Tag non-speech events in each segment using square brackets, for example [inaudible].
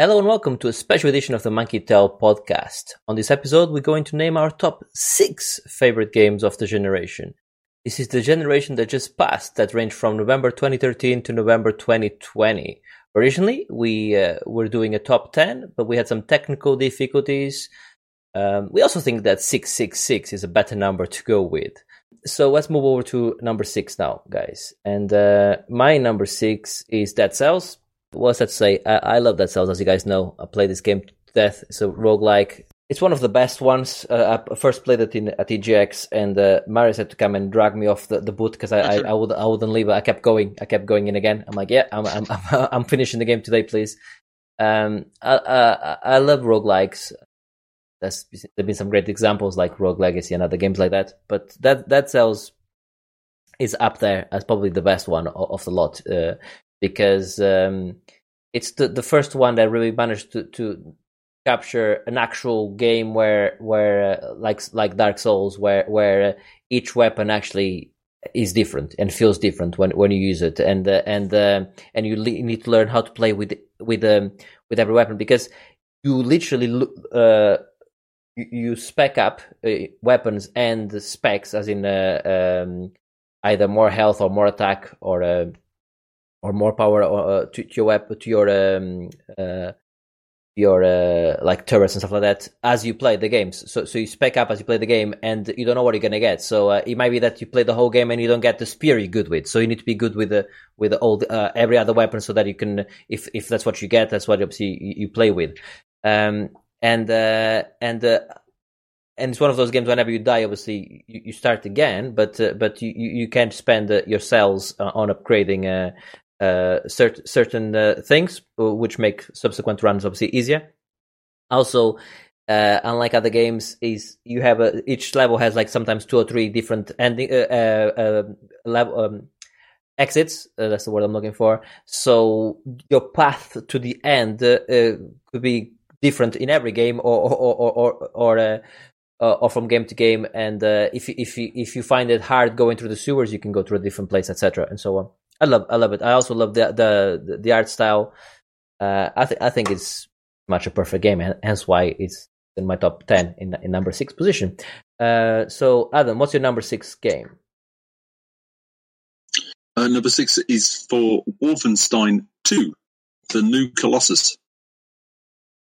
Hello and welcome to a special edition of the Monkey Tale podcast. On this episode, we're going to name our top six favorite games of the generation. This is the generation that just passed, that ranged from November 2013 to November 2020. Originally, we uh, were doing a top 10, but we had some technical difficulties. Um, we also think that 666 is a better number to go with. So let's move over to number six now, guys. And uh, my number six is Dead Cells. What's that to say? I, I love Dead Cells, as you guys know. I played this game to death. It's a roguelike. It's one of the best ones. Uh, I first played it in at EGX, and uh, Marius had to come and drag me off the, the boot because I, I, I, would, I wouldn't leave. I kept going. I kept going in again. I'm like, yeah, I'm, I'm, I'm, [laughs] I'm finishing the game today, please. Um, I, I, I love roguelikes. There's there've been some great examples like Rogue Legacy and other games like that, but that Dead Cells is up there as probably the best one of the lot uh, because um, it's the the first one that really managed to to capture an actual game where where uh, like like Dark Souls where where uh, each weapon actually is different and feels different when when you use it. And uh, and uh, and you le- need to learn how to play with with um, with every weapon because you literally uh, you, you spec up uh, weapons and specs, as in um, either more health or more attack or or more power or, to, to, your weapon to your um, your uh, like turrets and stuff like that as you play the games. So so you spec up as you play the game, and you don't know what you're gonna get. So uh, it might be that you play the whole game and you don't get the spear you're good with. So you need to be good with the with all the, uh, every other weapon so that you can, if if that's what you get, that's what obviously you, you play with. Um, and uh, and uh, and it's one of those games. Whenever you die, obviously you, you start again, but uh, but you, you can't spend uh, your cells uh, on upgrading uh, uh, cert- certain things, which make subsequent runs obviously easier. Also, unlike other games, is you have a, each level has like sometimes two or three different ending level. Um, exits. Uh, that's the word I'm looking for. So your path to the end uh, uh, could be different in every game, or or or or, or, uh, uh, or from game to game. And uh, if you, if you if you find it hard going through the sewers, you can go to a different place, etc. And so on. I love I love it. I also love the the the art style. Uh, I think I think it's much a perfect game, and hence why it's in my top ten in in number six position. Uh, so Adam, what's your number six game? Uh, number six is for Wolfenstein Two, the New Colossus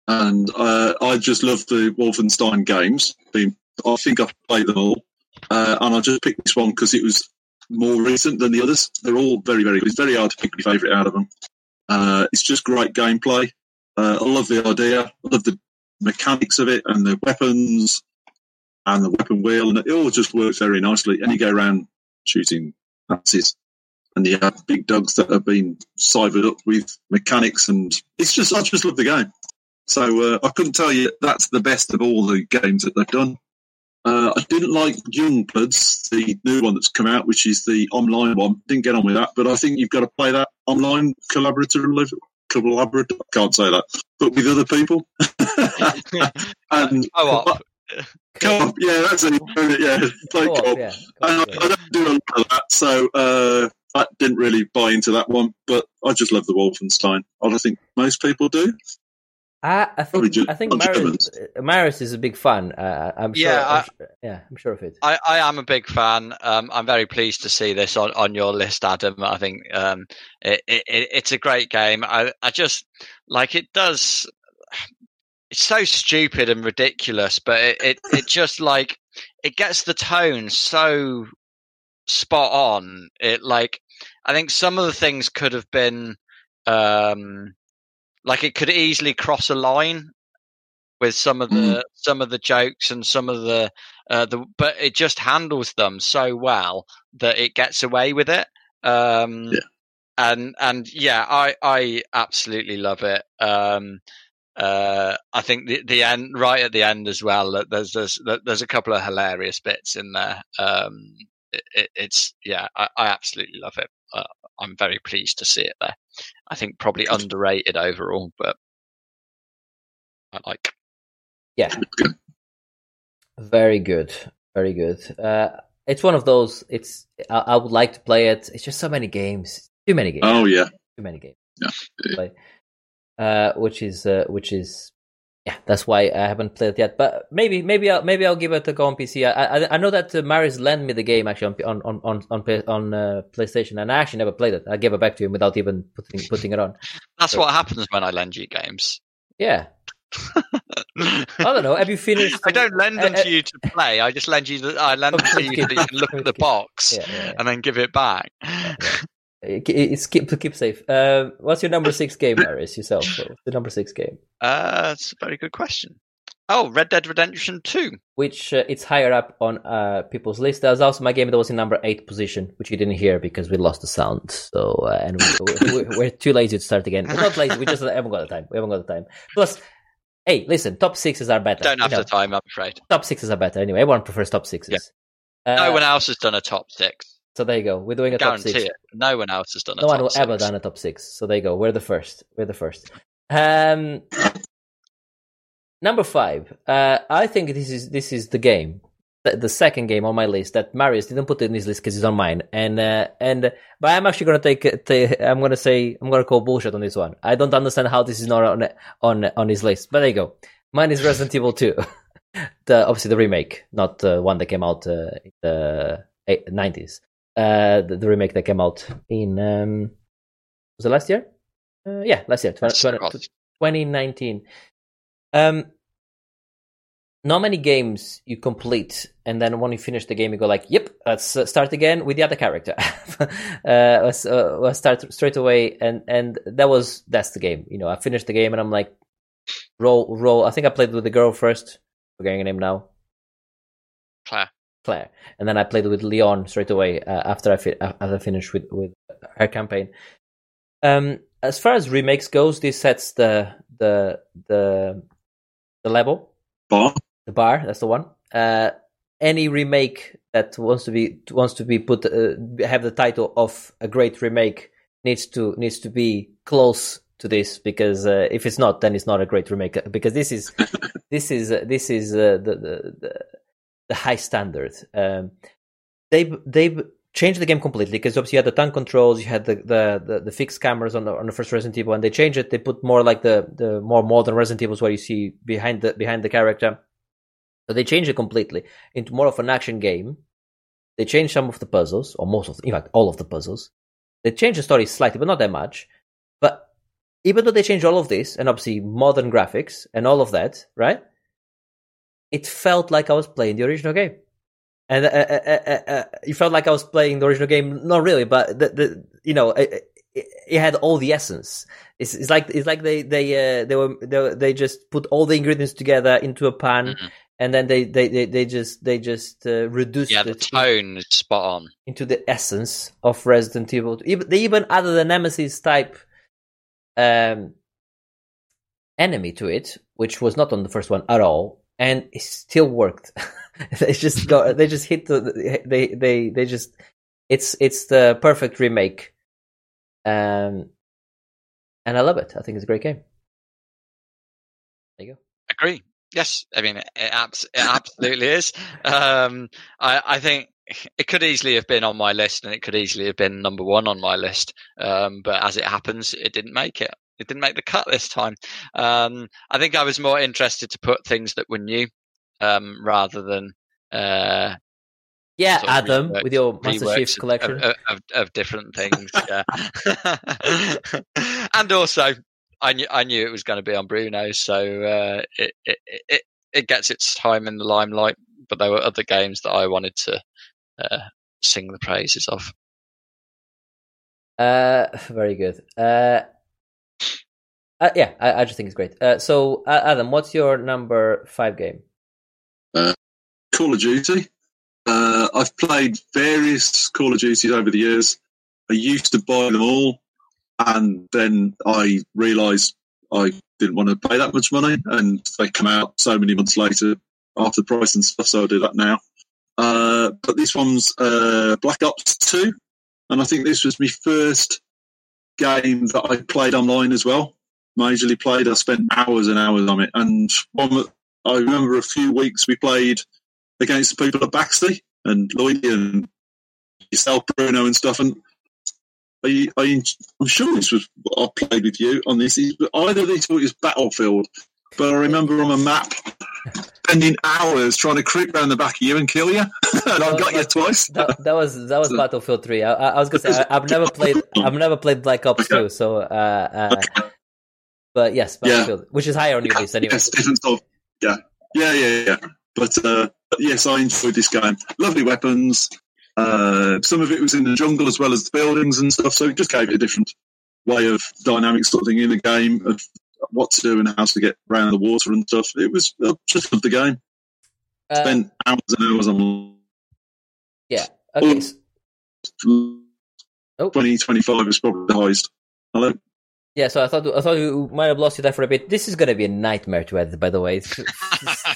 and uh, I just love the Wolfenstein games. I think I've played them all, uh, and I just picked this one because it was more recent than the others. They're all very, very good. It's very hard to pick my favourite out of them. Uh, it's just great gameplay. Uh, I love the idea. I love the mechanics of it and the weapons and the weapon wheel, and it all just works very nicely. And you go around shooting Nazis and you have big dogs that have been cybered up with mechanics, and it's just I just love the game. So uh, I couldn't tell you that's the best of all the games that they've done. Uh, I didn't like Youngbloods, the new one that's come out, which is the online one. Didn't get on with that, but I think you've got to play that online collaboratively. Collaborative, I can't say that, but with other people. [laughs] and co-op. Co-op, yeah, that's it. Yeah, play co-op. co-op. Yeah, co-op I, I, don't do a lot of that, so uh, I didn't really buy into that one. But I just love the Wolfenstein. I think most people do. I, I think I think Marius, Marius is a big fan. Uh, I'm sure. Yeah, I'm, I, yeah, I'm sure of it. I, I am a big fan. Um, I'm very pleased to see this on, on your list, Adam. I think um, it, it, it's a great game. I, I just like it does. It's so stupid and ridiculous, but it, it, it just like it gets the tone so spot on. It like I think some of the things could have been um like it could easily cross a line with some of the mm. some of the jokes and some of the uh, the but it just handles them so well that it gets away with it um yeah. and and yeah i i absolutely love it um uh i think the the end right at the end as well there's there's there's a couple of hilarious bits in there um it, it, it's yeah I, I absolutely love it uh, I'm very pleased to see it there. I think probably underrated overall, but I like. Yeah, very good, very good. Uh, it's one of those. It's I, I, would like to play it. It's just so many games. Too many games. Oh yeah, Too many games. Yeah. Uh, which is uh, which is yeah, that's why I haven't played it yet. But maybe maybe I'll maybe I'll give it a go on PC. I I, I know that uh, Marius lent me the game actually on on on on Play- on uh, PlayStation, and I actually never played it. I gave it back to him without even putting putting it on. [laughs] That's So- what happens when I lend you games. Yeah, [laughs] I don't know. Have you finished? I don't lend them Uh, uh, to you to play. I just lend you. The, I lend [laughs] them to you so you can look at the box Yeah, yeah, and then give it back. Yeah. It- It's keep keep safe. Uh, what's your number six game, Marius? Yourself, [laughs] the number six game. Uh, that's a very good question. Oh, Red Dead Redemption Two. which uh, it's higher up on uh, people's list. There's also my game that was in number eight position, which you didn't hear because we lost the sound. So uh, and we, we're too lazy to start again. We're not lazy. We just haven't got the time. We haven't got the time. Plus, hey, listen, top sixes are better. Don't have You know, the time, I'm afraid. Top sixes are better anyway. Everyone prefers top sixes. Uh, No one else has done a top six. So there you go. We're doing a top Guarantee six. it. No one else has done a No top one will six. ever done a top six. So there you go. We're the first. We're the first. Um, number five. Uh, I think this is this is the game, the, the second game on my list that Marius didn't put in his list because it's on mine. And uh, and but I'm actually gonna take, take. I'm gonna say I'm gonna call bullshit on this one. I don't understand how this is not on on on his list. But there you go. Mine is Resident Evil Two. [laughs] the obviously the remake, not the one that came out uh, in the eight- 90s. Uh, the, the remake that came out in um, was it last year? Uh, yeah, last year, 20, 20 2019. Um, not many games you complete, and then when you finish the game, you go like, "Yep, let's uh, start again with the other character." [laughs] uh, let's, uh, let's start straight away, and and that was that's the game. You know, I finished the game, and I'm like, roll, roll. I think I played with the girl first. Forgetting her name now. Claire. Claire, and then I played with Leon straight away uh, after I fi- after I finished with with her campaign. Um, as far as remakes goes, this sets the the the the level, bar. the bar. That's the one. Uh, any remake that wants to be wants to be put uh, have the title of a great remake needs to needs to be close to this because uh, if it's not, then it's not a great remake. Because this is this is uh, this is uh, the, the the the high standard. Um, they they changed the game completely because obviously you had the tank controls, you had the, the, the, the fixed cameras on the on the first Resident Evil, and they changed it. They put more like the the more modern Resident Evils where you see behind the behind the character. So they changed it completely into more of an action game. They changed some of the puzzles, or most of, the, in fact, all of the puzzles. They changed the story slightly, but not that much. But even though they changed all of this, and obviously modern graphics and all of that, right? It felt like I was playing the original game, and uh, uh, uh, uh, uh, it felt like I was playing the original game. Not really, but the, the you know, it, it, it had all the essence. It's, it's like it's like they they uh, they were they, they just put all the ingredients together into a pan, Mhm. and then they they, they, they just they just uh, reduced Yeah, the it tone is spot on. into the essence of Resident Evil. Even they even added the Nemesis type um, enemy to it, which was not on the first one at all, and it still worked. [laughs] they just go, [laughs] they just hit the, they they they just, it's it's the perfect remake, um, and I love it. I think it's a great game. There you go. Agree. Yes, I mean it, abs- it absolutely is. Um, I, I think it could easily have been on my list, and it could easily have been number one on my list. Um, but as it happens, it didn't make it. It didn't make the cut this time. Um, I think I was more interested to put things that were new um, rather than uh, Yeah, sort of Adam, reworks- with your Master Chief collection. of, of, of different things. yeah. [laughs] and also, I knew I knew it was going to be on Bruno, so uh, it, it it it gets its time in the limelight. But there were other games that I wanted to uh, sing the praises of. Uh, [laughs] very good. Uh, uh yeah, I, I just think it's great. Uh, so, uh, Adam, what's your number five game? Call of Duty. Uh, I've played various Call of Duties over the years. I used to buy them all, and then I realised I didn't want to pay that much money, and they come out so many months later after the price and stuff. So I do that now. Uh, but this one's uh, Black Ops Two, and I think this was my first game that I played online as well. Majorly played. I spent hours and hours on it, and one, I remember a few weeks we played against the people at Baxley and Lloyd and yourself, Bruno, and stuff. And I, I, I'm sure this was I played with you on this. Either this or it was Battlefield, but I remember on a map spending hours trying to creep around the back of you and kill you, [laughs] and I've got you twice. That, that was that was Battlefield Three. I, I was gonna say I, have never played [laughs] I've never played Black Ops okay. Two, so uh, uh, but yes, Battlefield, yeah. which is higher on your list anyway. Yes, different sort. Yeah, yeah, yeah, yeah. But, uh, but yes, I enjoyed this game. Lovely weapons. Uh, some of it was in the jungle as well as the buildings and stuff, so it just gave it a different way of dynamic sort of thing in the game of what to do and how to get around the water and stuff. It was uh, just loved the game. Uh, Spent hours and hours on. Yeah. Okay. Oh. 2025 is probably the highest. Hello. Yeah, so I thought I thought we might have lost you there for a bit. This is going to be a nightmare to edit, by the way.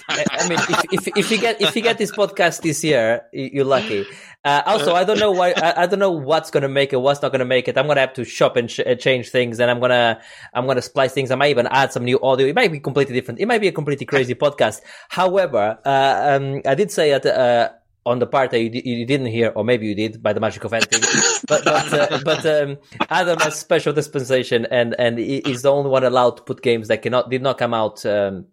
I mean, if, if, if you get if you get this podcast this year, you're lucky. Uh, also, I don't know why I, I don't know what's going to make it, what's not going to make it. I'm going to have to shop and sh- change things, and I'm gonna I'm gonna splice things. I might even add some new audio. It might be completely different. It might be a completely crazy [laughs] podcast. However, uh, um, I did say at. Uh, on the part that you, you, didn't hear, or maybe you did by the magic of editing. but but, uh, [laughs] but um, Adam has special dispensation, and and is the only one allowed to put games that cannot did not come out um,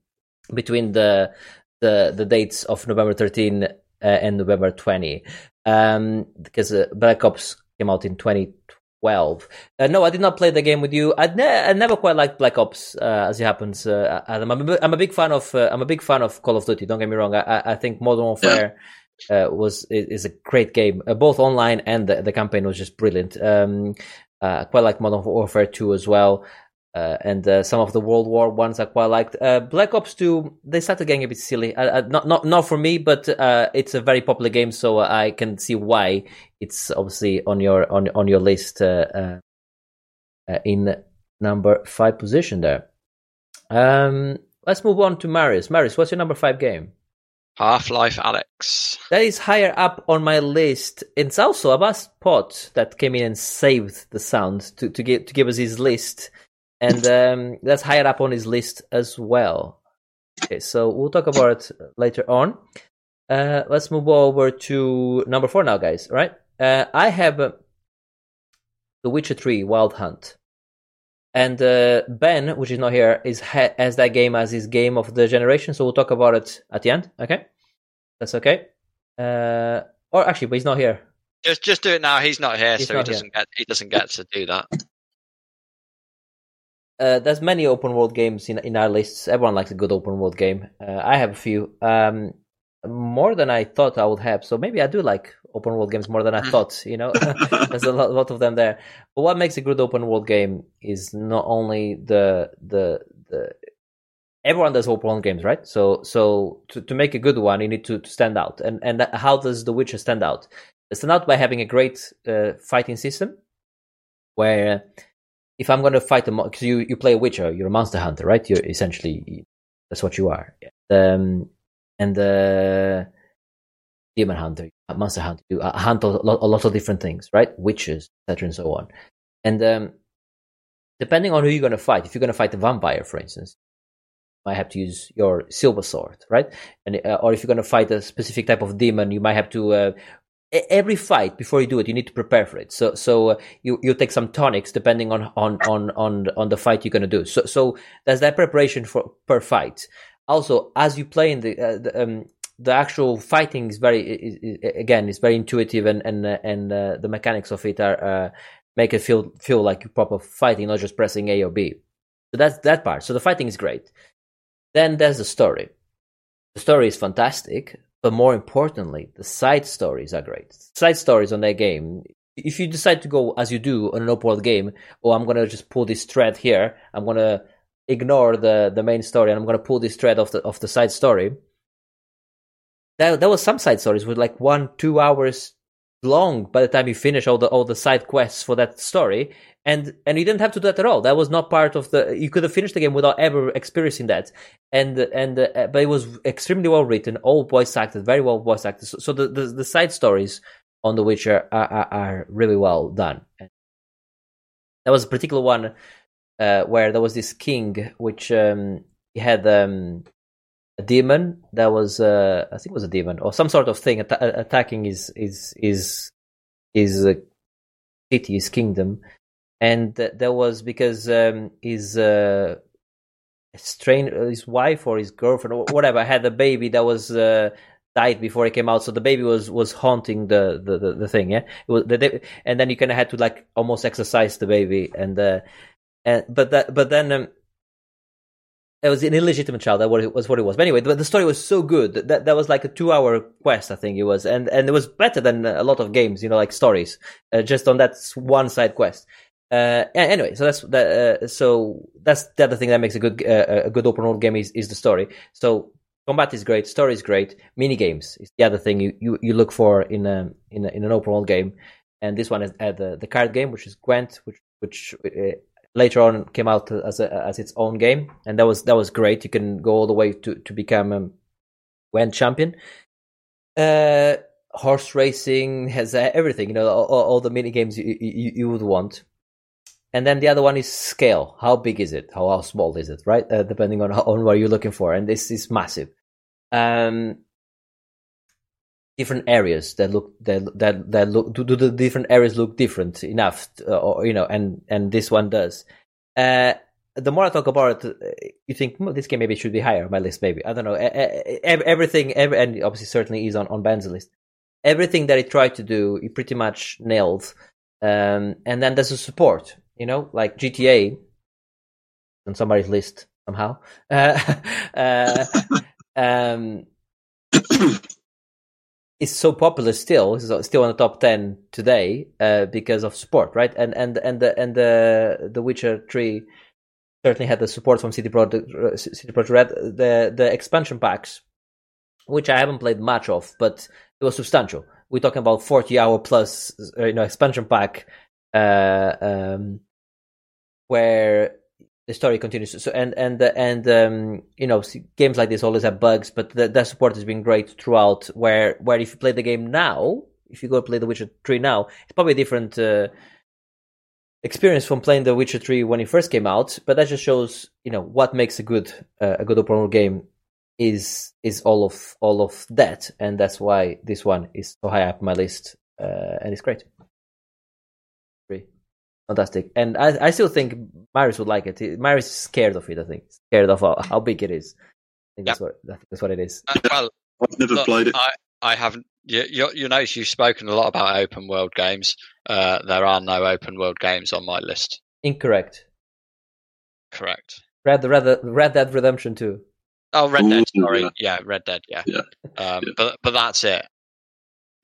between the the the dates of November 13 uh, and November 20, um, because uh, Black Ops came out in 2012. Uh, no, I did not play the game with you. I, ne- I never quite liked Black Ops, uh, as it happens. Uh, Adam, I'm a, I'm a big fan of I'm a big fan of Call of Duty. Don't get me wrong. I, I think Modern Warfare. Yeah uh, was is a great game, uh, both online and the, the, campaign was just brilliant. Um, uh, quite like Modern Warfare 2 as well. Uh, and uh, some of the World War ones I quite liked. Uh, Black Ops 2, they started getting a bit silly. not not not for me, but it's a very popular game, so I can see why it's obviously on your on on your list in number five position there. Um, let's move on to Marius. Marius, what's your number five game? Half Life Alyx. That is higher up on my list. It's also a Abbas Pot that came in and saved the sound to, to give to give us his list. And um, that's higher up on his list as well. Okay, so we'll talk about it later on. Uh, let's move over to number four now, guys. Right? Uh, I have uh, The Witcher 3 Wild Hunt. And uh, Ben, which is not here, is ha- has that game as his game of the generation. So we'll talk about it at the end. Okay, that's okay. Uh, or actually, but he's not here. Just just do it now. He's not here, he's so not he doesn't here. get he doesn't get to do that. [laughs] Uh, there's many open world games in in our lists. Everyone likes a good open world game. Uh, I have a few, um, more than I thought I would have. So maybe I do like open world games more than I mm. thought. You know, [laughs] [laughs] there's a lot, lot, of them there. But what makes a good open world game is not only the the the everyone does open world games, right? So so to, to make a good one, you need to, to stand out. And and how does The Witcher stand out? It stand out by having a great uh, fighting system, where if I'm going to fight a because you you play a Witcher, you're a monster hunter, right? You're essentially that's what you are. Um, and uh, demon hunter, monster hunter, you uh, hunt a lot, a lot of different things, right? Witches, etc., and so on. And um, depending on who you're going to fight, if you're going to fight a vampire, for instance, you might have to use your silver sword, right? And uh, or if you're going to fight a specific type of demon, you might have to. Uh, every fight before you do it, you need to prepare for it. So, so uh, you you take some tonics depending on on on on on the fight you're going to do. So, so there's that preparation for per fight. Also, as you play in the, uh, the um, the actual fighting is very is, is, again is very intuitive and and uh, and uh, the mechanics of it are uh, make it feel feel like you're proper fighting, not just pressing A or B. So that's that part. So the fighting is great. Then there's the story. The story is fantastic, but more importantly, the side stories are great. Side stories on that game. If you decide to go as you do on an open world game, oh, I'm gonna just pull this thread here. I'm gonna ignore the the main story and I'm gonna pull this thread off the of the side story. There, there was some side stories with like one, two hours long by the time you finish all the all the side quests for that story and and you didn't have to do that at all. That was not part of the you could have finished the game without ever experiencing that. And and uh, but it was extremely well written all voice acted very well voice acted. So, so the, the, the side stories on the witcher are, are, are really well done. That was a particular one uh, where there was this king which um, he had um, a demon that was uh, I think it was a demon or some sort of thing att- attacking his his his his uh, city, his kingdom, and th- that was because um, his uh, strain, his wife or his girlfriend or whatever had a baby that was uh, died before he came out, so the baby was was haunting the the, the, the thing, yeah. Was the, and then you kind of had to like almost exorcise the baby, and uh, and but that but then. Um, it was an illegitimate child. That was what it was. But anyway, the, the story was so good that that was like a two-hour quest, I think it was, and and it was better than a lot of games, you know, like stories, uh, just on that one side quest. Uh, anyway, so that's that. Uh, so that's the other thing that makes a good uh, a good open world game is is the story. So combat is great, story is great, mini games is the other thing you, you, you look for in a, in a, in an open world game, and this one is uh, the the card game, which is Gwent, which which uh, later on came out as a, as its own game, and that was that was great. You can go all the way to to become um, Gwent champion. Uh, horse racing has uh, everything, you know, all, all the mini games you, you, you would want. And then the other one is scale. How big is it? How, how small is it? Right, uh, depending on on what you're looking for. And this is massive. Um, different areas that look that that that look do, do the different areas look different enough to, uh, or you know and and this one does. Uh, the more i talk about it uh, you think well, this game maybe should be higher on my list maybe. I don't know. Everything every, and obviously certainly is on on ben's list. Everything that he tried to do he pretty much nailed. Um, and then there's a support you know like gta on somebody's list somehow. [laughs] Uh, [laughs] uh, um, [coughs] [coughs] is so popular still, still in the top ten today uh, because of support, right? And and and the and the the Witcher three certainly had the support from CD Projekt uh, CD Projekt Red. The the expansion packs, which I haven't played much of, but it was substantial. We're talking about forty hour plus, uh, you know, expansion pack, uh, um, where the story continues. So and and and um, you know games like this always have bugs, but the, the support has been great throughout. Where where if you play the game now, if you go play The Witcher Three now, it's probably a different uh, experience from playing The Witcher Three when it first came out. But that just shows you know what makes a good uh, a good open world game is is all of all of that, and that's why this one is so high up my list, uh, and it's great fantastic. And I, I still think Marius would like it. Marius is scared of it. I think scared of how, how big it is. I think that's what that's what it is. Uh, well, I've never look, played it. I, I haven't. You, you, you notice you've spoken a lot about open world games. Uh, there are no open world games on my list. Incorrect. Correct. Red Red Red Dead Redemption Two. Oh, Red Dead. Ooh, Sorry, yeah. yeah. Red Dead. Yeah. Yeah. Um, Yeah. But but that's it.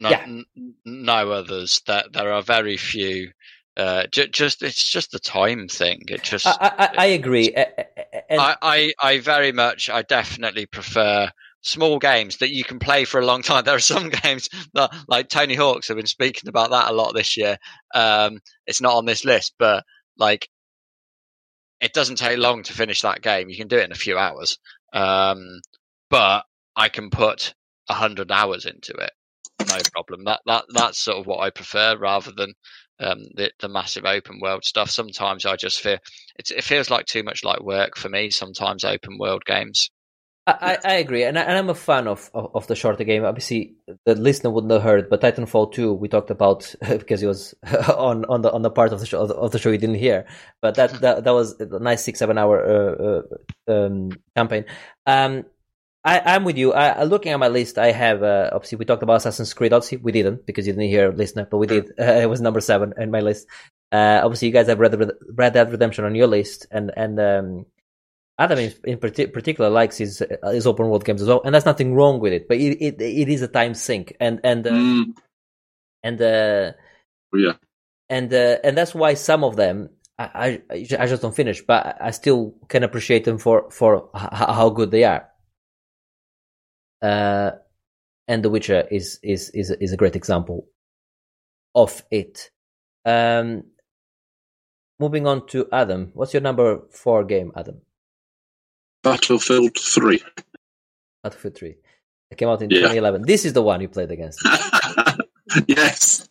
No, Yeah. n- no others. There there are very few. Uh, ju- just it's just the time thing. It just I, I, I agree. And I, I, I very much, I definitely prefer small games that you can play for a long time. [laughs] There are some games that, like Tony Hawks, have been speaking about that a lot this year. Um, it's not on this list, but like, it doesn't take long to finish that game. You can do it in a few hours. Um, but I can put a hundred hours into it, no problem. That that that's sort of what I prefer rather than um, the the massive open world stuff. Sometimes I just feel it feels like too much like work for me. Sometimes open world games. I, I agree, and, I, I'm a fan of, of, of the shorter game. Obviously, the listener wouldn't have heard, but Titanfall 2 we talked about [laughs] because it was [laughs] on, on the on the part of the show of the show you didn't hear. But that that, that was a nice six seven hour uh, uh, um, campaign. Um, I, I'm with you. I, looking at my list, I have uh, obviously we talked about Assassin's Creed Odyssey. We didn't because you didn't hear, listener, but we did. [laughs] Uh, it was number seven in my list. Uh, obviously, you guys have Red, Red, Dead Redemption on your list, and and um, Adam in, in parti- particular likes his uh, his open world games as well, and there's nothing wrong with it. But it it, it is a time sink, and and uh, Mm, and uh, yeah. and uh, and that's why some of them I, I I just don't finish, but I still can appreciate them for for how good they are. Uh, and The Witcher is is is is a great example of it. Um, moving on to Adam, what's your number four game, Adam? Battlefield 3. Battlefield Three. It came out in Yeah. 2011. This is the one you played against. [laughs] yes.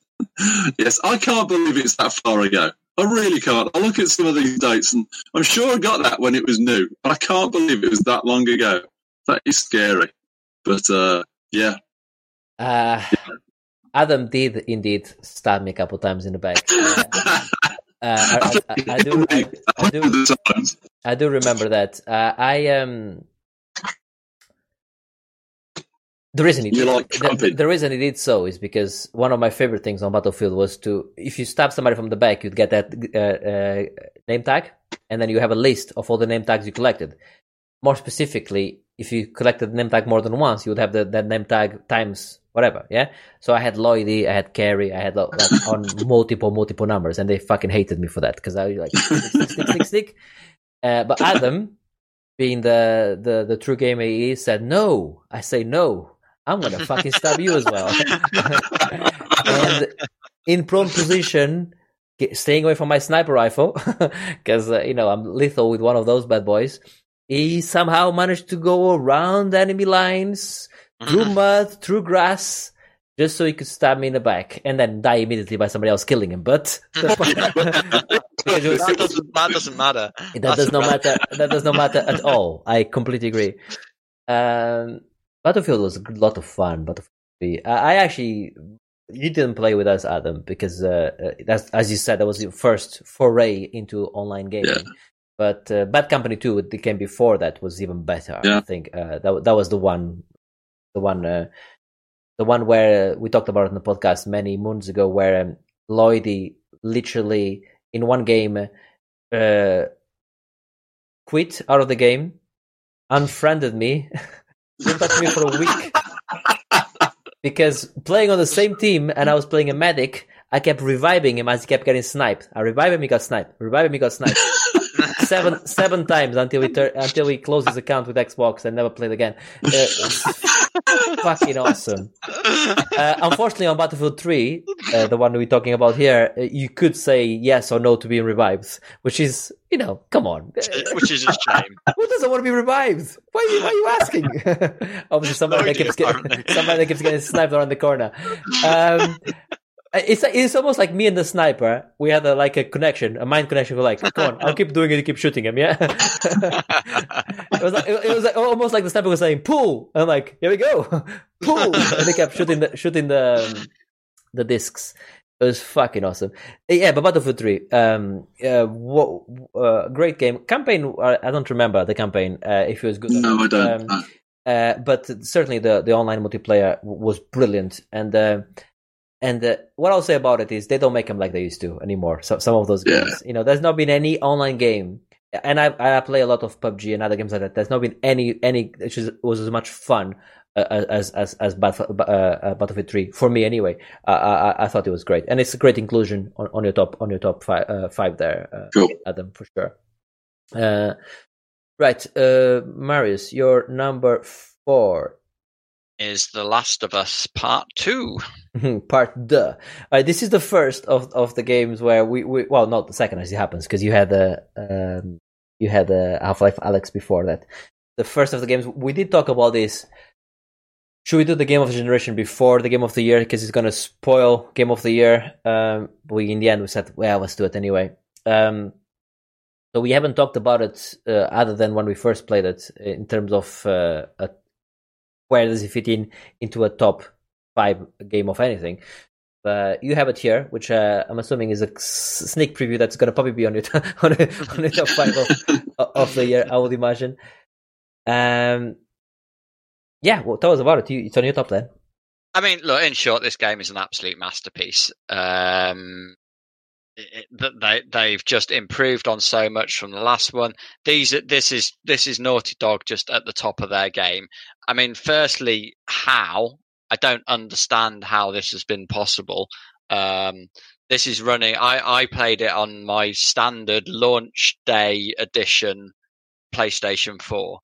Yes, I can't believe it's that far ago. I really can't. I look at some of these dates and I'm sure I got that when it was new, but I can't believe it was that long ago. That is scary. But uh, yeah, Uh, Adam did indeed stab me a couple times in the back. [laughs] Uh, I, do, I, I do, the times. I do remember that. Uh, I um, the reason he did, like the, the reason he did so is because one of my favorite things on Battlefield was to if you stab somebody from the back, you'd get that uh, uh, name tag, and then you have a list of all the name tags you collected. More specifically, if you collected the name tag more than once, you would have the, that name tag times whatever. Yeah. So I had Lloydie, I had Carey, I had like, on [laughs] multiple multiple numbers, and they fucking hated me for that because I was like stick stick stick stick. stick. Uh, but Adam, being the, the the true game AE, said no. I say no. I'm gonna fucking stab you as well. [laughs] and in prone position, staying away from my sniper rifle [laughs] because uh, you know I'm lethal with one of those bad boys. He somehow managed to go around enemy lines through mud, through grass, just so he could stab me in the back and then die immediately by somebody else killing him. But [laughs] [laughs] because it was- that doesn't that doesn't matter. that That's does not matter. [laughs] That does not matter at all. I completely agree. Um, Battlefield was a lot of fun. Battlefield 3. I, I actually you didn't play with us, Adam, because uh, uh, that's as you said that was your first foray into online gaming. Yeah. But uh, Bad Company 2, the game before that, was even better. I think uh, that that was the one, the one, uh, the one where we talked about it in the podcast many moons ago, where um, Lloydie literally in one game uh, quit out of the game, unfriended me, [laughs] didn't touch me for a week [laughs] because playing on the same team and I was playing a medic, I kept reviving him as he kept getting sniped. I revived him, he got sniped. Revive him, he got sniped. Seven seven times until we tur- until we closed his account with Xbox and never played again. Uh, fucking awesome. Uh, unfortunately, on Battlefield 3, uh, the one we're talking about here, uh, you could say yes or no to being revived, which is, you know, come on. Which is a [laughs] shame. Who doesn't want to be revived? Why are you, why are you asking? [laughs] Obviously, somebody that, idea, keeps getting, somebody that keeps getting sniped around the corner. Um, it's it's almost like me and the sniper. We had a, like a connection, a mind connection. We're like, come on, I'll keep doing it. You keep shooting him, yeah. [laughs] it was like, it, it was like, almost like the sniper was saying, "Pull," and I'm like, "Here we go, [laughs] pull," and they kept shooting the shooting the um, the discs. It was fucking awesome. Uh, Yeah, but Battlefield 3, um, uh, what, uh, great game. Campaign, I don't remember the campaign, uh, if it was good. No. I don't. Um, uh, but certainly the, the online multiplayer w- was brilliant. And, uh, and uh, what I'll say about it is they don't make them like they used to anymore. So, some of those Yeah. games, you know, there's not been any online game. And I, I play a lot of PUBG and other games like that. There's not been any, any, which is, was as much fun uh, as, as, as Battle, uh, uh, Battlefield 3 for me anyway. Uh, I, I- I thought it was great. And it's a great inclusion on, on your top, on your top five, uh, five there, uh, Cool. Adam, for sure. Uh, right. Uh, Marius, your number four. Is The Last of Us Part Two? [laughs] part the uh, this is the first of of the games where we, we well not the second as it happens because you had a, um you had a half-life Alyx before that. The first of the games we did talk about this. Should we do the game of the generation before the game of the year? Because it's going to spoil game of the year um we in the end we said well let's do it anyway. Um so we haven't talked about it uh, other than when we first played it in terms of uh, a, where does it fit in into a top five game of anything. But you have it here, which uh, I'm assuming is a sneak preview that's going to probably be on your t- [laughs] on, a, on the top five of, [laughs] of the year, I would imagine. Um, yeah, well, tell us about it. You, it's on your top then. I mean, look. In short, this game is an absolute masterpiece. Um, it- they they've just improved on so much from the last one. These this is this is Naughty Dog just at the top of their game. I mean, firstly, how I don't understand how this has been possible. Um, this is running. I I played it on my standard launch day edition PlayStation Four,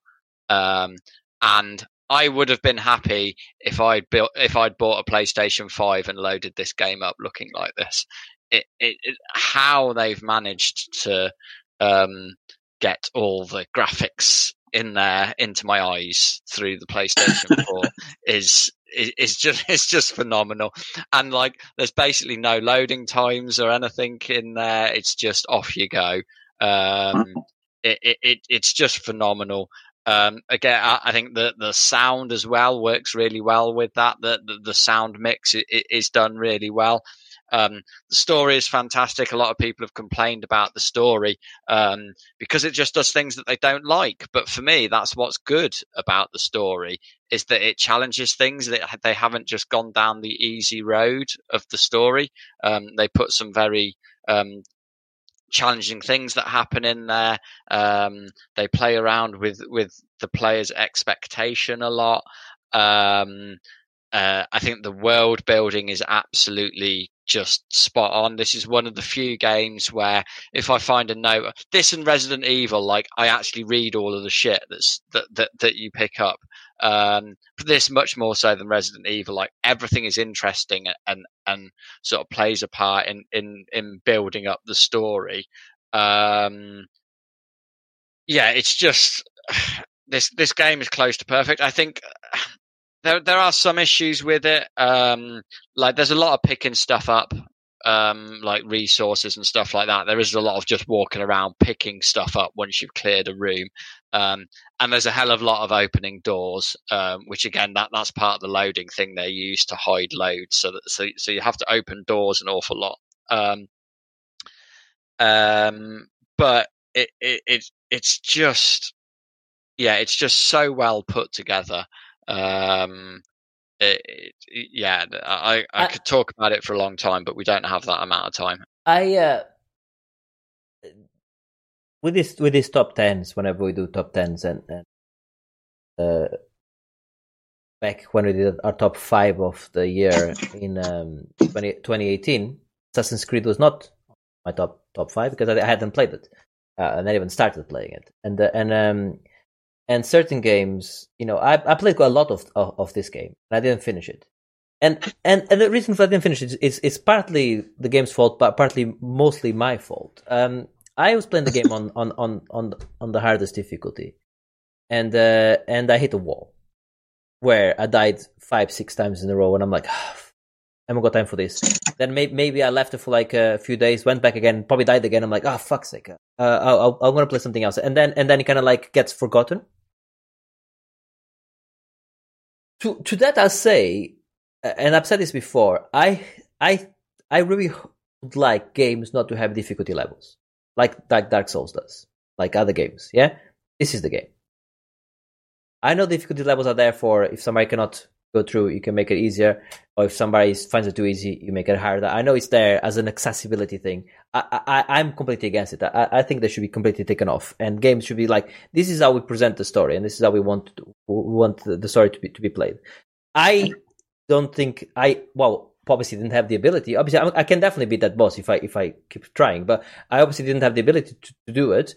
um, and I would have been happy if I'd built if I'd bought a PlayStation Five and loaded this game up looking like this. It, it, it how they've managed to um, get all the graphics in there into my eyes through the PlayStation [laughs] Four is is just [laughs] it's just phenomenal. And like, there's basically no loading times or anything in there. It's just off you go. Um, it, it, it it's just phenomenal. Um, again, I, I, think the the sound as well works really well with that. The the, the sound mix is done really well. Um, the story is fantastic. A lot of people have complained about the story um, because it just does things that they don't like. But for me, that's what's good about the story is that it challenges things. That they haven't just gone down the easy road of the story. Um, they put some very um, challenging things that happen in there. Um, they play around with with the player's expectation a lot. Um, uh, I think the world building is absolutely just spot on. This is one of the few games where if I find a note, this and Resident Evil, like I actually read all of the shit that's that that, that you pick up. Um, this much more so than Resident Evil, like everything is interesting and and sort of plays a part in in in building up the story. Um, yeah, it's just [sighs] this this game is close to perfect. I think there there are some issues with it. Um, like there's a lot of picking stuff up, um, like resources and stuff like that. There is a lot of just walking around picking stuff up once you've cleared a room. Um, and there's a hell of a lot of opening doors, um, which again that that's part of the loading thing they use to hide loads. So that, so so you have to open doors an awful lot. Um, um, but it, it it it's just yeah, it's just so well put together. Um, it, it, yeah, I, I, I could talk about it for a long time, but we don't have that amount of time. I uh, with this with these top tens, whenever we do top tens, and, and uh, back when we did our top five of the year in um, 20, 2018, Assassin's Creed was not my top top five because I, I hadn't played it, uh, and I even started playing it, and uh, and um, and certain games, you know, I, I played quite a lot of, of, of this game, and I didn't finish it. And and and the reason for I didn't finish it is is partly the game's fault, but partly mostly my fault. Um, I was playing the game on on on on on the hardest difficulty, and uh, and I hit a wall where I died five six times in a row, and I'm like, oh, I haven't got time for this. Then may- maybe I left it for like a few days, went back again, probably died again. I'm like, oh fuck's sake, uh, I'll, i am gonna play something else, and then and then it kind of like gets forgotten. To to that I say, and I've said this before, I I I really would like games not to have difficulty levels, like like Dark Souls does, like other games. Yeah, this is the game. I know difficulty levels are there for if somebody cannot go through, you can make it easier. Or if somebody finds it too easy, you make it harder. I know it's there as an accessibility thing. I, I, am completely against it. I, I think they should be completely taken off. And games should be like, this is how we present the story, and this is how we want to, we want the story to be to be played. I don't think I well obviously didn't have the ability. Obviously, I, can definitely beat that boss if I if I keep trying, but I obviously didn't have the ability to, to do it.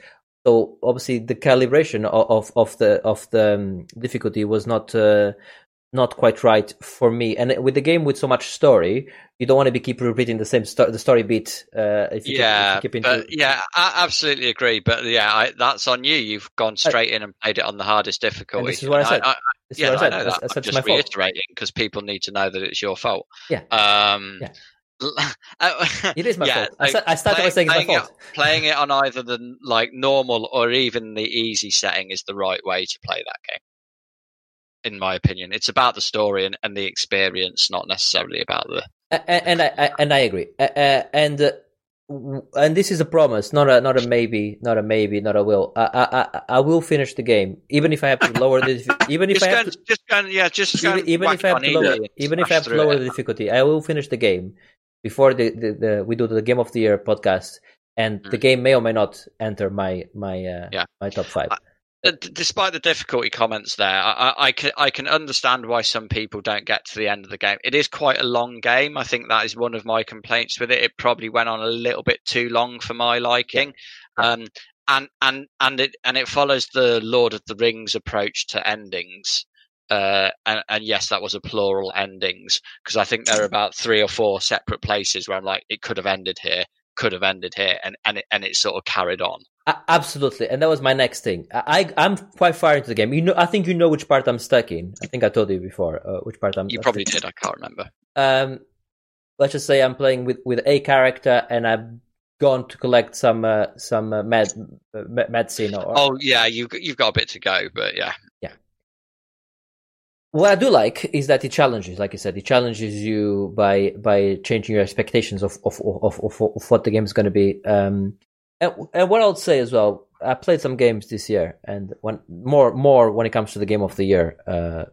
So obviously, the calibration of of, of the of the um, difficulty was not uh, not quite right for me. And with the game with so much story, you don't want to be keep repeating the same sto- the story beat. Uh, if you yeah, keep, if you keep into... yeah, I absolutely agree. But yeah, I, that's on you. You've gone straight in and played it on the hardest difficulty. this is what I said. I, I, yeah, I, I, know that. I'm just reiterating because people need to know that it's your fault. Yeah. Um, yeah. [laughs] it is my yeah, fault. I, I started playing, by saying it's my fault. It, playing it on either the like normal or even the easy setting is the right way to play that game in my opinion. It's about the story and, and the experience, not necessarily about the. And, and I, and I agree. And uh, and this is a promise, not a not a maybe, not a maybe, not a will. I I I will finish the game, even if I have to lower the [laughs] even if just I have to, just go, yeah, just even, even if I have to lower even if I have to lower it. the difficulty, I will finish the game before the, the, the we do the game of the year podcast, and mm. the game may or may not enter my my uh, yeah. my top five. I, despite the difficulty comments there, I, I, can I can understand why some people don't get to the end of the game. It is quite a long game. I think that is one of my complaints with it. It probably went on a little bit too long for my liking. Um, and and and it and it follows the Lord of the Rings approach to endings. Uh, and, and, yes, that was a plural endings because I think there are about three or four separate places where I'm like, it could have ended here, could have ended here, and and it, and it sort of carried on. Absolutely, and that was my next thing. I I'm quite far into the game. You know, I think you know which part I'm stuck in. I think I told you before uh, which part I'm. You probably did. I can't remember. Um, let's just say I'm playing with with a character, and I've gone to collect some uh, some uh, med uh, medicine or oh yeah you you've got a bit to go but yeah, yeah what I do like is that it challenges, like I said, it challenges you by by changing your expectations of of of, of, of what the game is going to be. Um, and, and what I'll say as well, I played some games this year, and when more more when it comes to the game of the year uh,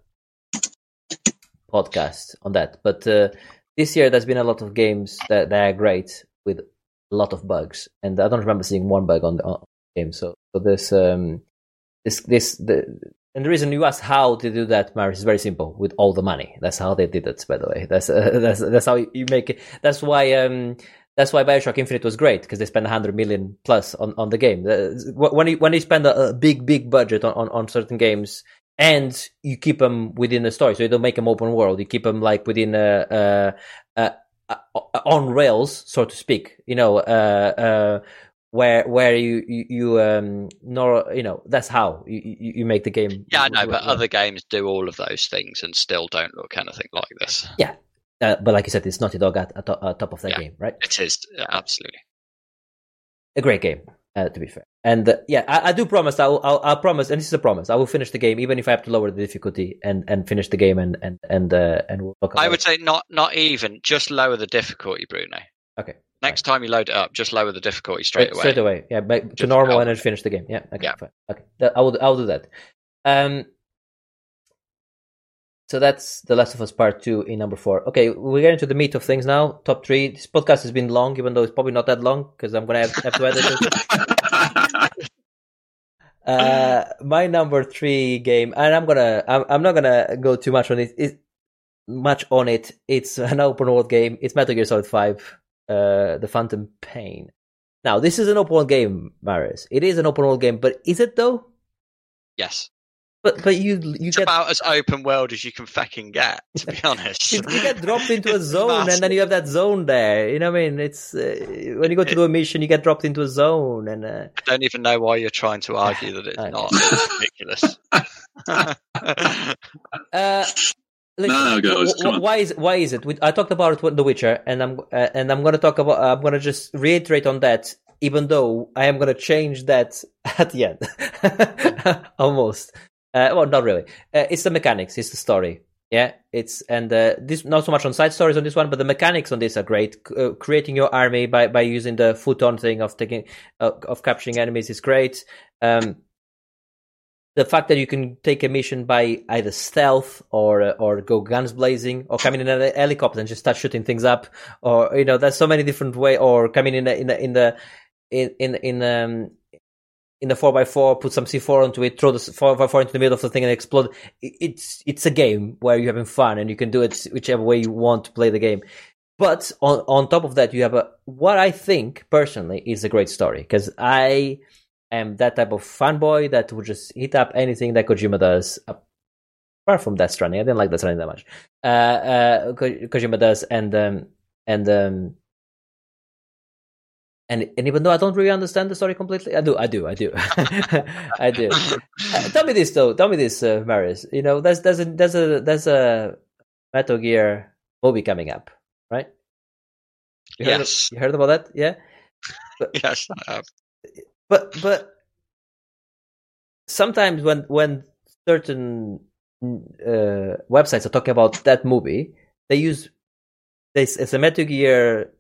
podcast on that. But uh, this year, there's been a lot of games that, that are great with a lot of bugs, and I don't remember seeing one bug on the, on the game. So, so this um, this this the and the reason you ask how they do that, Marius, is very simple. With all the money, that's how they did it. By the way, that's uh, [laughs] that's that's how you make it. That's why um, that's why Bioshock Infinite was great because they spent 100 million plus on, on the game. When you when you spend a, a, big big budget on, on, on, certain games and you keep them within the story, so you don't make them open world. You keep them like within a, a, a on rails, so to speak. You know, uh, uh, where where you you, you um nor you know that's how you, you, make the game. Yeah, I know, but other games do all of those things and still don't look anything like this. Yeah, uh, but like you said, it's Naughty Dog at, at, at top of that yeah, game, right? It is yeah, absolutely a great game. Uh, to be fair, and uh, yeah, I, I, do promise. I'll, I'll, I'll promise, and this is a promise. I will finish the game, even if I have to lower the difficulty and, and finish the game, and and and uh, and we'll. I would it. say not not even just lower the difficulty, Bruno. Okay. Next time you load it up, just lower the difficulty straight away. Straight away, yeah, but to normal and then finish the game. Yeah, okay, yeah. Fine. Okay, I will. I will do that. Um, so that's The Last of Us Part 2 in number 4. Okay, we get into the meat of things now. Top 3. This podcast has been long, even though it's probably not that long, because I'm going to have, to edit it. [laughs] uh, my number 3 game, and I'm going to, I'm, I'm not going to go too much on it. It's, much on it. It's an open world game. It's Metal Gear Solid 5 uh, the Phantom Pain. Now, this is an open world game, Marius. It is an open world game, but is it though? Yes. But but you you it's get about as open world as you can fucking get. To be [laughs] honest, you, you, get dropped into a [laughs] zone, and then you have that zone there. You know what I mean? It's uh, when you go to do a mission, you get dropped into a zone, and uh... I don't even know why you're trying to [laughs] argue that it's not. It's ridiculous. uh, like, no, no, why is why is it? I talked about it The Witcher, and I'm uh, and I'm going to talk about. I'm going to just reiterate on that, even though I am going to change that [laughs] at the end, [laughs] almost. Uh, well, not really. Uh, it's the mechanics. It's the story. Yeah, it's and uh, this not so much on side stories on this one, but the mechanics on this are great. Uh, creating your army by by using the Fulton thing of taking uh, of capturing enemies is great. Um, the fact that you can take a mission by either stealth or uh, or go guns blazing or coming in a helicopter and just start shooting things up or you know there's so many different way or coming in the, in the, in the in in in um in the 4x4 put some c4 onto it throw the 4x4 into the middle of the thing and explode. It's it's a game where you're having fun and you can do it whichever way you want to play the game. But on on top of that you have a what i think personally is a great story because i am that type of fanboy that would just hit up anything that Kojima does. Apart from Death Stranding, I didn't like Death Stranding that much. Uh, uh, Ko- Kojima does, and um, and um, and and even though I don't really understand the story completely, I do, I do, I do, [laughs] I do. Uh, tell me this though. Tell me this, uh, Marius. You know, there's there's a there's a there's a Metal Gear movie coming up, right? You heard yes. Of, you heard about that? Yeah. [laughs] Yes, I have but but sometimes when when certain uh, websites are talking about that movie, they use this it's a Metal Gear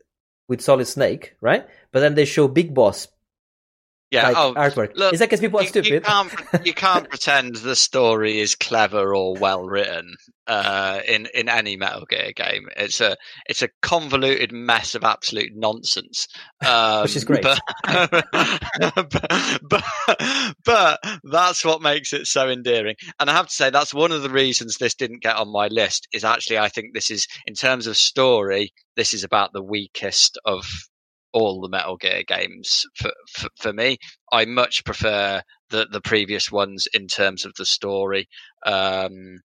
with Solid Snake, right? But then they show Big Boss yeah, like oh, artwork. Look, is that because people are you, stupid? You can't, [laughs] you can't pretend the story is clever or well written uh, in in any Metal Gear game. It's a it's a convoluted mess of absolute nonsense, um, [laughs] which is great. But, [laughs] but, but, but that's what makes it so endearing. And I have to say that's one of the reasons this didn't get on my list. Is actually I think this is in terms of story, this is about the weakest of all the Metal Gear games for, for, for me. I much prefer the the previous ones in terms of the story. Um,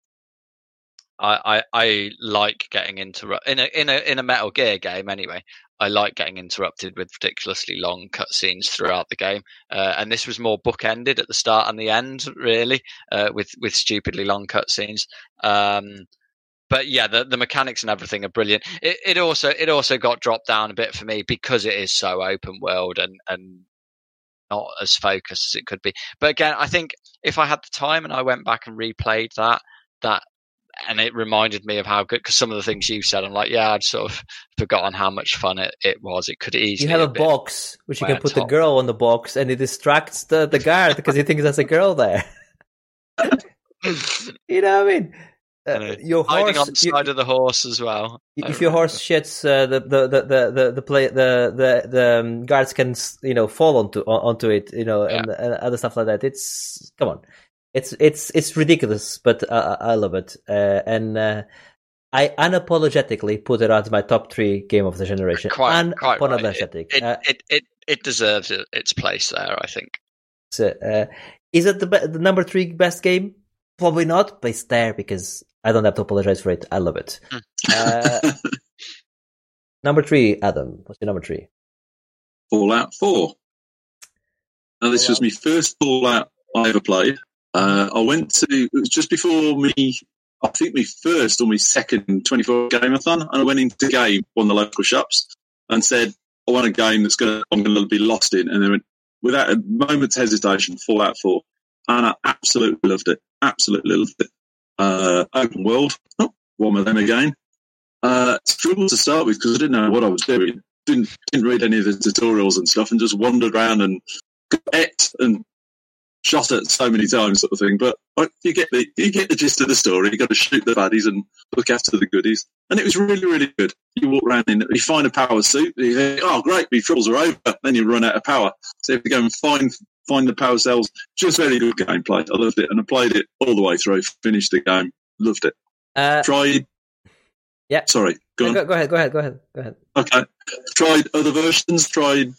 I, I, I like getting interrupted in a in a in a Metal Gear game anyway. I like getting interrupted with ridiculously long cutscenes throughout the game, uh, and this was more bookended at the start and the end, really, uh, with with stupidly long cutscenes. Um, but yeah, the, the mechanics and everything are brilliant. It, it also it also got dropped down a bit for me because it is so open world and and not as focused as it could be. But again, I think if I had the time and I went back and replayed that that and it reminded me of how good because some of the things you said, I'm like, yeah, I'd sort of forgotten how much fun it, it was. It could easily. You have a box which you can put the girl on the box, and it distracts the the guard because he thinks there's a girl there. [laughs] you know what I mean? Uh, know. your hiding horse, on the you- side of the horse as well. If your horse shits, uh, the, the the the the the play the the the um, guards can you know fall onto onto it, you know, and, and other stuff like that. It's come on, it's it's it's ridiculous, but I I love it, uh, and uh, I unapologetically put it as my top three game of the generation. Quite, quite right. unapologetic. It, Uh, it, it, it deserves its place there, I think. So, uh, is it the, be- the number three best game? Probably not, but it's there because I don't have to apologize for it. I love it. Hmm. Uh, [laughs] number three, Adam. What's your number three? Fallout 4. Now, this was my first Fallout I ever played. Uh, I went to, it was just before me, I think my first or my second 24 gameathon, and I went into the game, one of the local shops, and said, I want a game that's going to, I'm going to be lost in. And they went, without a moment's hesitation, Fallout 4. And I absolutely loved it. Absolutely loved it. Uh, open world. Oh, one of them again. Uh, struggled to start with because I didn't know what I was doing didn't didn't read any of the tutorials and stuff, and just wandered around and ate and shot at so many times, sort of thing. But you get the you get the gist of the story. You got to shoot the baddies and look after the goodies, and it was really really good. You walk around in, you find a power suit. You think, oh great, my troubles are over. Then you run out of power, so you have to go and find find the power cells. Just very good gameplay. I loved it, and I played it all the way through. Finished the game, loved it. Uh, Tried. Yeah. Sorry. Go go, on. go ahead, go ahead, go ahead, go ahead. Okay. Tried other versions, tried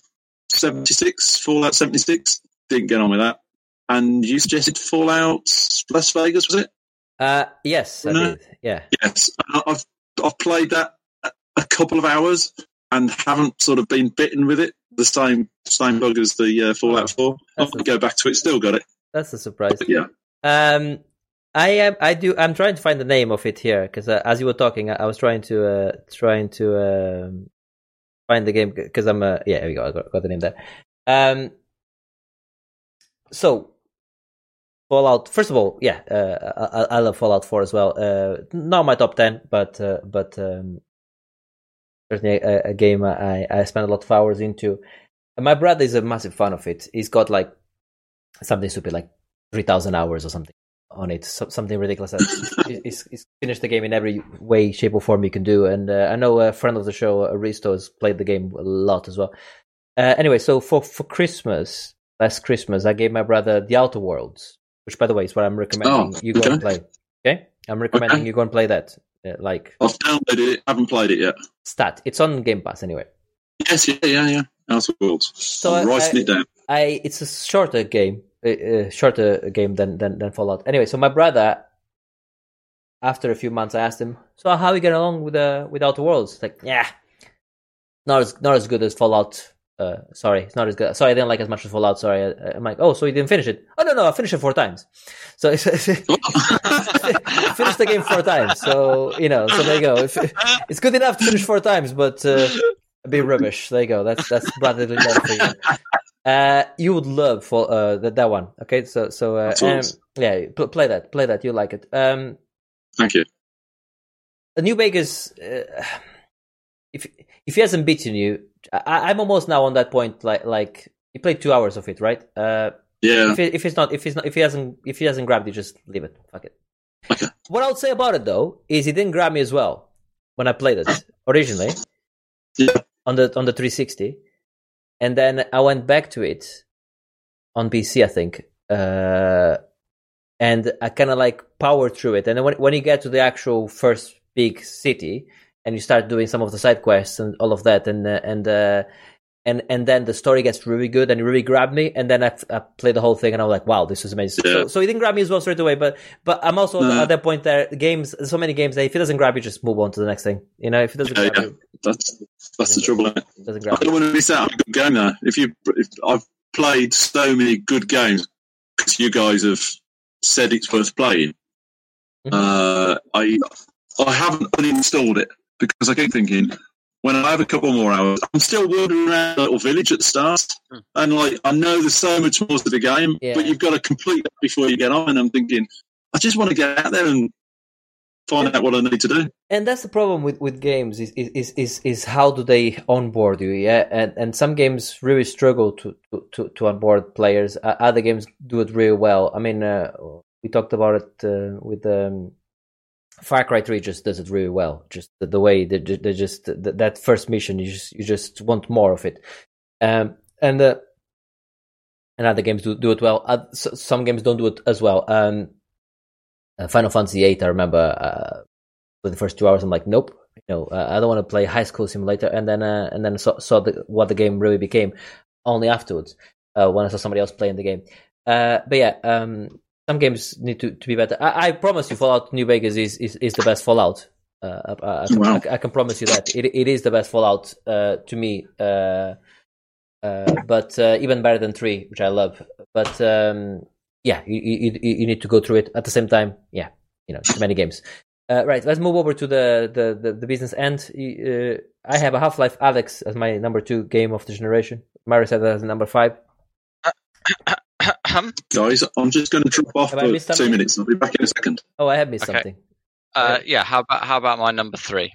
76, Fallout 76. Didn't get on with that. And you suggested Fallout Las Vegas, was it? Uh, yes, I No. did. Yeah. Yes. I've, I've played that a couple of hours and haven't sort of been bitten with it. The same same bug as the uh, Fallout 4. I'm That's going to go back to it, still got it. That's a surprise. But yeah. Um, I am. I do. I'm trying to find the name of it here because uh, as you were talking, I, I was trying to uh, trying to um, find the game because I'm. Uh, yeah, here we go. I got, got the name there. Um, so Fallout. First of all, yeah, uh, I, I love Fallout 4 as well. Uh, not my top ten, but uh, but um, certainly a, a game I I spent a lot of hours into. And my brother is a massive fan of it. He's got like something stupid like three thousand hours or something on it, so, something ridiculous. [laughs] He's, he's finished the game in every way, shape, or form you can do. And uh, I know a friend of the show, Aristo, has played the game a lot as well. Uh, anyway, so for for Christmas, last Christmas, I gave my brother the Outer Worlds, which, by the way, is what I'm recommending Oh, you go and play. Okay, I'm recommending Okay. you go and play that. Uh, like I've downloaded it, haven't played it yet. stat, it's on Game Pass anyway. Yes, yeah, yeah, yeah. Outer Worlds. So I'm I- writing I- it down. I it's a shorter game, uh, uh, shorter game than, than than Fallout. Anyway, so my brother, after a few months, I asked him, "So how are you get along with uh, with Outer Worlds?" Like, yeah, not as not as good as Fallout. Uh, sorry, it's not as good. Sorry, I didn't like as much as Fallout. Sorry, I, I'm like, oh, so you didn't finish it? Oh no, no, I finished it four times. So [laughs] it's, [laughs] finished the game four times. So you know, so there you go. If, [laughs] it's good enough to finish four times, but uh, bit rubbish. There you go. That's that's brotherly love for you. Uh, you would love for uh that, that one. Okay, so so uh, um, yeah, pl- play that, play that. You like it. Um, Thank you. the New Vegas. Uh, if if he hasn't beaten you, I, I'm almost now on that point. Like like you played two hours of it, right? Uh, Yeah. if, it, if it's not if it's not if he hasn't if he hasn't grabbed you, just leave it. Fuck it. Okay. What I would say about it though is he didn't grab me as well when I played it originally Yeah. on the on the 360, and then I went back to it on PC, I think, uh, and I kind of like powered through it. And then when when you get to the actual first big city and you start doing some of the side quests and all of that, and uh, and uh, and and then the story gets really good and it really grabbed me. And then I, I played the whole thing and I'm like, wow, this is amazing. Yeah. So, so he didn't grab me as well straight away, but but I'm also No. at that point there. Games, so many games that if it doesn't grab you, just move on to the next thing. You know, if it doesn't Yeah, grab yeah. you, That's that's the trouble. It? it doesn't I don't you. want to miss out on a good game now. If you, if I've played so many good games because you guys have said it's worth playing. Mhm. Uh, I I haven't uninstalled it because I keep thinking when I have a couple more hours, I'm still wandering around a little village at the start, Hmm. and like I know there's so much more to the game, Yeah. but you've got to complete that before you get on. And I'm thinking, I just want to get out there and find out what I need to do. and that's the problem with, with games is, is is is how do they onboard you yeah and and some games really struggle to to, to, to onboard players uh, other games do it really well i mean uh, we talked about it uh, with um, far cry 3 just does it really well. Just the, the way they, they just th that first mission you just you just want more of it. Um and uh, and other games do, do it well. Uh, s some games don't do it as well. Um uh, Final Fantasy VIII, I remember uh, for the first two hours, I'm like, nope, you know, uh, I don't want to play High School Simulator, and then uh, and then saw, saw the, what the game really became only afterwards uh, when I saw somebody else playing the game. Uh, but yeah, um, some games need to, to be better. I, I promise you, Fallout New Vegas is is, is the best Fallout. Uh, I, I, can, Wow. I, I can promise you that it it is the best Fallout uh, to me. Uh, uh, but uh, even better than three, which I love. But um, yeah, you, you you you need to go through it at the same time. Yeah, you know, too many games. Uh, right, let's move over to the the the, the business end. Uh, I have a Half Life Alyx as my number two game of the generation. Marius said that as number five. Guys, I'm just going to drop off for two something? minutes. I'll be back in a second. Oh, I have missed Okay. something. uh, yeah, how about how about my number three?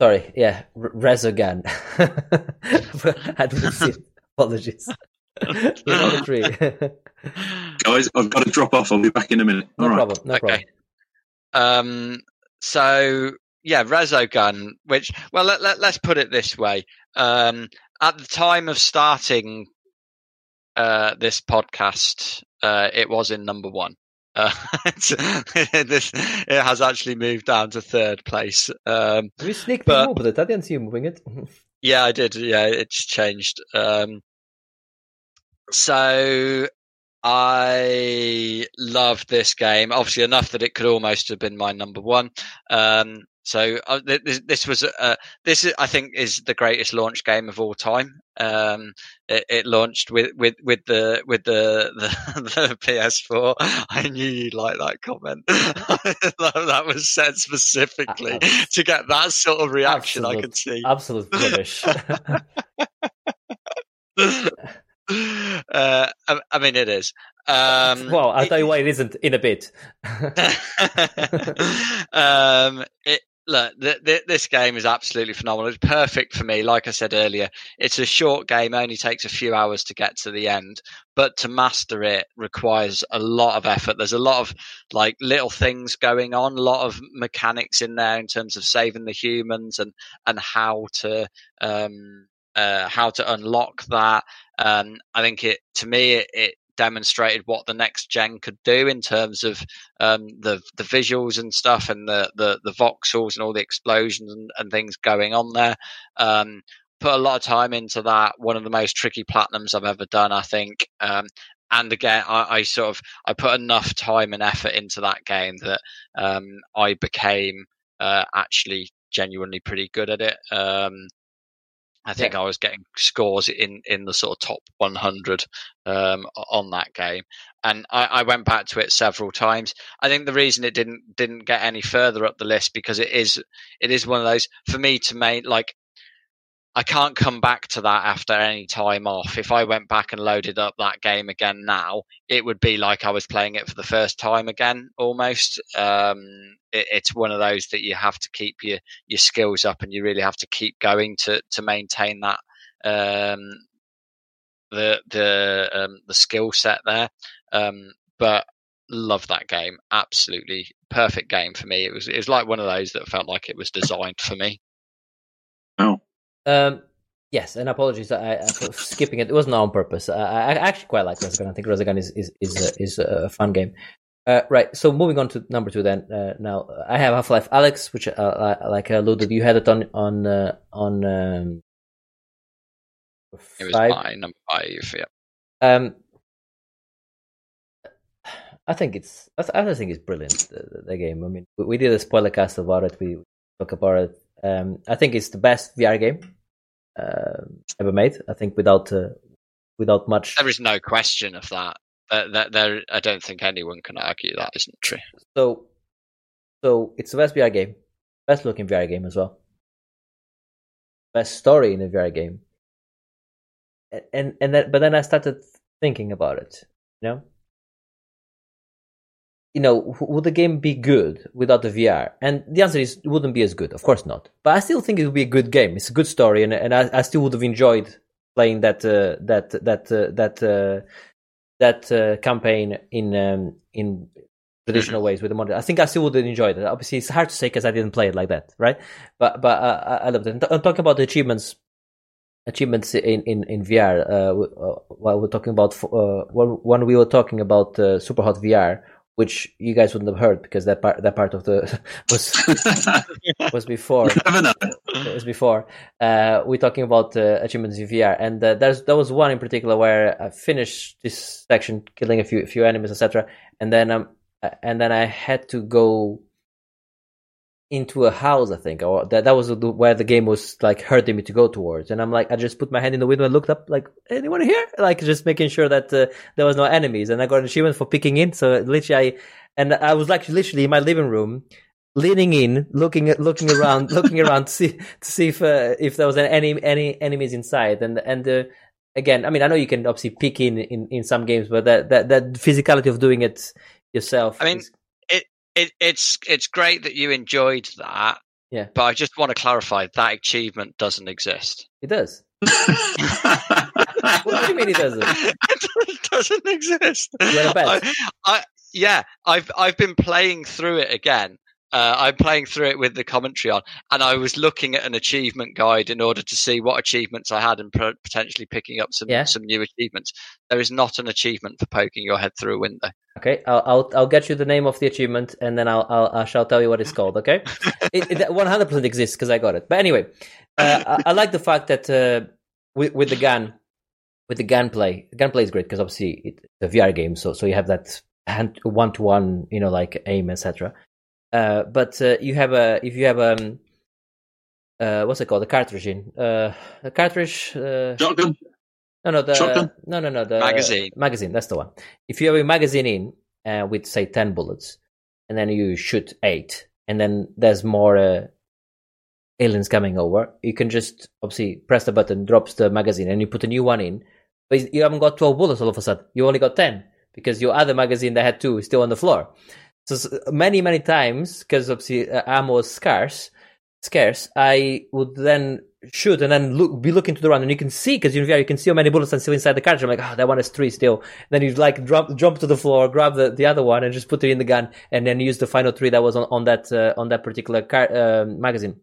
Sorry, yeah, R- Resogun. I didn't see it. Apologies. Number three. [laughs] Guys, I've got to drop off. I'll be back in a minute. no All right. problem. No problem. Um, so yeah, Resogun, which well, let, let, let's put it this way. Um, at the time of starting uh, this podcast, uh, it was in number one. Uh, [laughs] this, it has actually moved down to third place. Um, you sneak But- moved it? I didn't see you moving it. [laughs] yeah, I did. Yeah, it's changed. Um, so I loved this game. Obviously, enough that it could almost have been my number one. Um, so uh, this, this was uh, this is, I think is the greatest launch game of all time. Um, it, it launched with, with, with the with the, the [laughs] the PS4. I knew you'd like that comment. [laughs] that was said specifically Uh, [laughs] to get that sort of reaction. I Absolute- could see. Absolute rubbish. Uh, I, I mean, it is. Um, well, I'll tell you why it isn't in a bit. [laughs] um, it, look, th- th- this game is absolutely phenomenal. It's perfect for me. Like I said earlier, it's a short game, only takes a few hours to get to the end, but to master it requires a lot of effort. There's a lot of like little things going on, a lot of mechanics in there in terms of saving the humans and and how to um uh how to unlock that. Um, I think it to me it, it demonstrated what the next gen could do in terms of um, the the visuals and stuff and the, the the voxels and all the explosions and, and things going on there. Um, put a lot of time into that. One of the most tricky platinums I've ever done, I think. Um, and again, I, I sort of I put enough time and effort into that game that um, I became uh, actually genuinely pretty good at it. Um, I think I was getting scores in, in the sort of top 100 um, on that game, and I, I went back to it several times. I think the reason it didn't didn't get any further up the list because it is it is one of those for me to make like I can't come back to that after any time off. If I went back and loaded up that game again now, it would be like I was playing it for the first time again, almost. Um, it, it's one of those that you have to keep your your skills up, and you really have to keep going to to maintain that um, the the um, the skill set there. Um, but love that game, absolutely perfect game for me. It was it was like one of those that felt like it was designed for me. Um, yes, and apologies I, I, for skipping it. It wasn't on purpose. I, I actually quite like Resogun. I think Resogun is is is, uh, is a fun game. Uh, right. So moving on to number two. Then uh, now I have Half Life Alyx, which uh, like I alluded, you had it on on uh, on um, It was five. my number five. Yeah. Um, I think it's I, th- I think it's brilliant the, the, the game. I mean, we, we did a spoiler cast about it. We talk about it. Um, I think it's the best VR game uh, ever made. I think without uh, without much. There is no question of that. Uh, that there, I don't think anyone can argue that isn't true. So, so it's the best VR game. best looking VR game as well. Best story in a VR game. And and, and that, but then I started thinking about it. You know, you know, would the game be good without the VR? And the answer is, it wouldn't be as good. Of course not. But I still think it would be a good game. It's a good story, and and I, I still would have enjoyed playing that uh, that that uh, that uh, that uh, campaign in um, in traditional ways with the modern. I think I still would have enjoyed it. Obviously, it's hard to say because I didn't play it like that, right? But but uh, I loved it. I'm talking about the achievements achievements in in in VR. Uh, uh, while we're talking about uh, when we were talking about uh, VR, which you guys wouldn't have heard because that part that part of the [laughs] was [laughs] was before it was before. Uh, we're talking about uh, achievements in VR, and uh, there's there was one in particular where I finished this section, killing a few a few enemies, etc., and then um, uh, and then I had to go into a house, I think, or that that was the, where the game was like hurting me to go towards, and I'm like, I just put my hand in the window and looked up, like, anyone here? Like, just making sure that uh, there was no enemies, and I got an achievement for picking in. So literally, I and I was like literally in my living room leaning in, looking at, looking around, [laughs] looking around to see to see if uh, if there was any any enemies inside. And and uh, again, I mean, I know you can obviously pick in in, in some games, but that, that that physicality of doing it yourself. I mean, is- It, it's it's great that you enjoyed that. Yeah. But I just want to clarify that achievement doesn't exist. it does. [laughs] What do you mean it doesn't? [laughs] it doesn't exist. You had a bet? I, I, yeah, I've I've been playing through it again. Uh, I'm playing through it with the commentary on, and I was looking at an achievement guide in order to see what achievements I had and pro- potentially picking up some Yeah. some new achievements. There is not an achievement for poking your head through a window. Okay, I'll, I'll I'll get you the name of the achievement, and then I'll I'll I shall tell you what it's called. Okay, [laughs] it, it 100% exists because I got it. But anyway, uh, I, I like the fact that uh, with with the gun, with the gunplay, the gunplay is great because obviously it's a VR game, so so you have that hand one to one, you know, like aim, etc. Uh, but uh, you have a if you have um uh what's it called the cartridge in uh the cartridge uh, Shotgun. no, no, the Shotgun? no, no, no, the Magazine. Magazine, that's the one. If you have a magazine in uh, with say ten bullets, and then you shoot eight, and then there's more uh, aliens coming over, you can just obviously press the button, drops the magazine, and you put a new one in. But you haven't got twelve bullets all of a sudden. You only got ten because your other magazine that had two is still on the floor. So many, many times, because obviously uh, ammo is scarce, scarce, I would then shoot and then look, be looking to the round, and you can see because VR you can see how many bullets are still inside the cartridge. I'm like, oh, that one is three still. Then you'd like drop, jump to the floor, grab the, the other one, and just put it in the gun, and then use the final three that was on, on that uh, on that particular car, um magazine.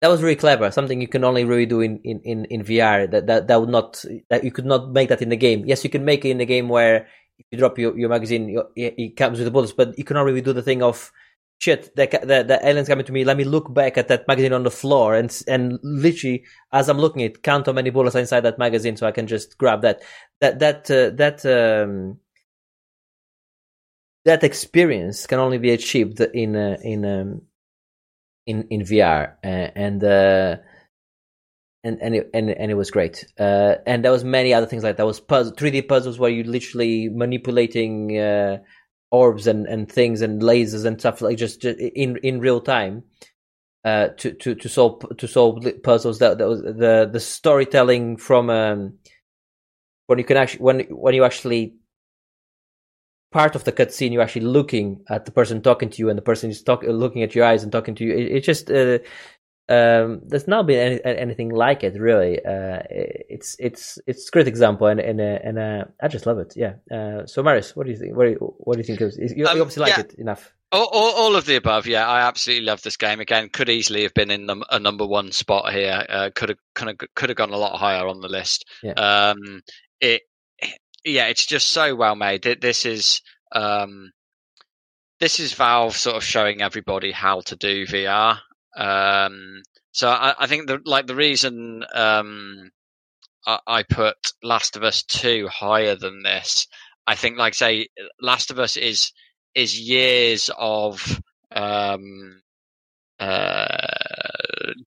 That was really clever. Something you can only really do in, in, in, in VR. That, that that would not that you could not make that in the game. Yes, you can make it in the game where you drop your, your magazine, it comes with the bullets, but you cannot really do the thing of shit. The, the the aliens coming to me. Let me look back at that magazine on the floor and and literally as I'm looking at, count how many bullets are inside that magazine, so I can just grab that. That that uh, that um, that experience can only be achieved in uh, in um, in in VR, uh, and uh, and and it, and and it was great. Uh, and there was many other things like that. was puzzle, 3D puzzles where you literally manipulating uh, orbs and, and things and lasers and stuff like just, just in in real time. Uh, to, to, to solve to solve puzzles that, that was the the storytelling from um, when you can actually when when you actually part of the cutscene you're actually looking at the person talking to you and the person is talking looking at your eyes and talking to you it, it just uh, um, there's not been any, anything like it really uh, it's it's it's a great example and and uh, and uh, I just love it yeah uh, so Marius what do you think what do you, what do you think of, you, you Um, obviously like yeah. it enough All, all, all of the above, yeah. I absolutely love this game. Again, could easily have been in num- a number one spot here. Uh, could have, kind of, could have gone a lot higher on the list. Yeah. Um, it, yeah, it's just so well made. Th- This is, um, this is Valve sort of showing everybody how to do VR. Um, so I, I think the like the reason um, I, I put Last of Us Two higher than this, I think, like say, Last of Us is is years of um, uh,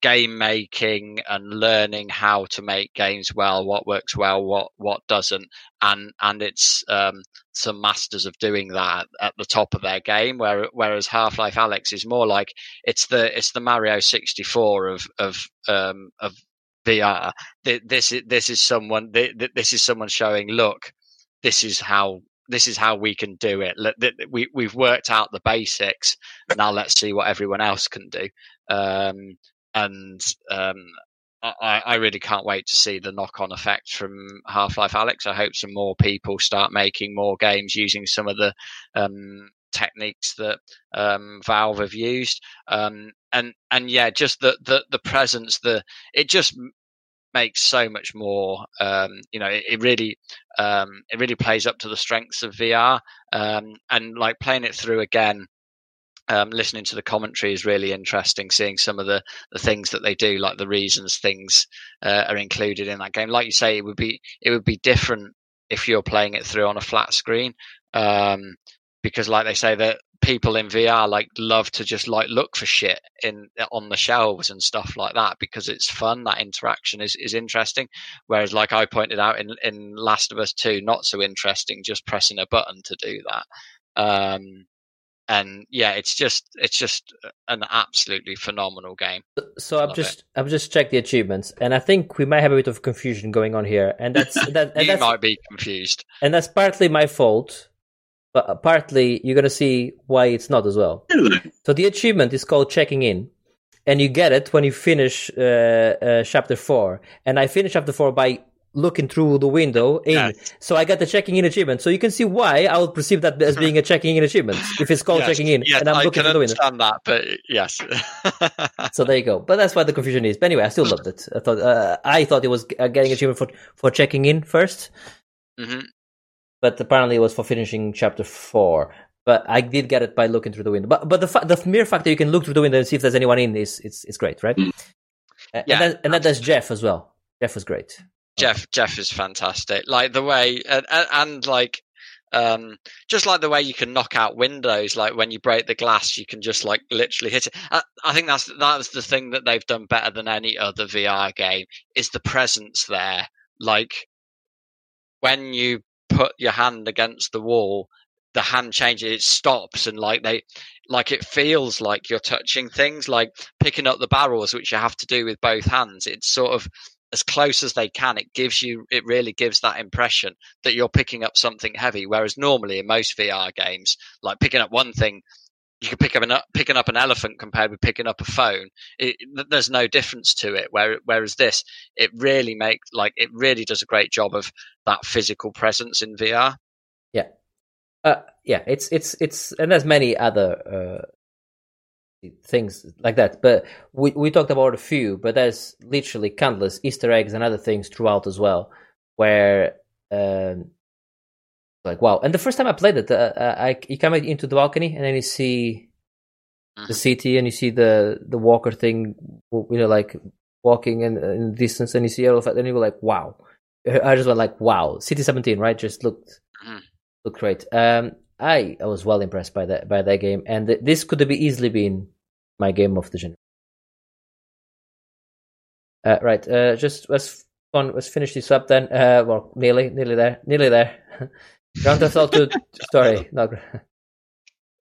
game making and learning how to make games well, what works well, what what doesn't, and and it's um, some masters of doing that at the top of their game. Where, whereas Half Life Alyx is more like it's the it's the Mario sixty four of of um, of VR. This is this is someone this is someone showing. Look, this is how this is how we can do it. We we've worked out the basics. Now let's see what everyone else can do. Um, and um, I, I, really can't wait to see the knock-on effect from Half-Life Alyx. I hope some more people start making more games using some of the um, techniques that um, Valve have used. Um, and and yeah, just the, the the presence, the it just makes so much more. Um, you know, it, it really um, it really plays up to the strengths of VR. Um, and like playing it through again, um, listening to the commentary is really interesting. Seeing some of the the things that they do, like the reasons things uh, are included in that game. Like you say, it would be it would be different if you're playing it through on a flat screen. Um, because like they say that people in VR like love to just like look for shit in on the shelves and stuff like that because it's fun. That interaction is, is interesting. Whereas, like I pointed out in in Last of Us Two, not so interesting. Just pressing a button to do that. Um, and yeah, it's just it's just an absolutely phenomenal game. So I've just it. I've just checked the achievements, and I think we might have a bit of confusion going on here, and [laughs] that's that. And you that's, might be confused, and that's partly my fault but partly you're going to see why it's not as well. So the achievement is called checking in, and you get it when you finish uh, uh, chapter four. And I finished chapter four by looking through the window in. Yes. So I got the checking in achievement. So you can see why I would perceive that as being a checking in achievement if it's called yes. checking in. Yes, and I'm I looking can through the window. understand that, but yes. so there you go. But that's why the confusion is. But anyway, I still loved it. I thought uh, I thought it was getting achievement for for checking in 1st mm-hmm but apparently it was for finishing chapter four. But I did get it by looking through the window. But but the fa- the mere fact that you can look through the window and see if there's anyone in is it's it's great, right? Mm. Uh, yeah, and, and that does Jeff as well. Jeff was great. Jeff. Jeff is fantastic. Like the way and, and, like um, just like the way you can knock out windows, like when you break the glass, you can just like literally hit it. I, I think that's that's the thing that they've done better than any other VR game is the presence there. Like when you put your hand against the wall, the hand changes, it stops, and like they, like it feels like you're touching things, like picking up the barrels, which you have to do with both hands. It's sort of as close as they can. It gives you, it really gives that impression that you're picking up something heavy. Whereas normally in most VR games, like picking up one thing, you can pick up an picking up an elephant compared with picking up a phone. It, there's no difference to it. Where, whereas this, it really makes like it really does a great job of that physical presence in VR. Yeah, uh, yeah. It's it's it's and there's many other uh, things like that. But we we talked about a few, but there's literally countless Easter eggs and other things throughout as well, where. Um, like wow! And the first time I played it, uh, uh I you come into the balcony and then you see mm-hmm. the city and you see the the walker thing, you know, like walking in, in the distance, and you see all of that, and you were like, wow! I just went like, wow! City Seventeen, right? Just looked mm-hmm. looked great. Um, I I was well impressed by that by that game, and th- this could have easily been my game of the generation. Uh, right, uh, just let's let's finish this up then. Uh, well, nearly, nearly there, nearly there. [laughs] Grand Theft Auto. sorry, [laughs] not. [laughs]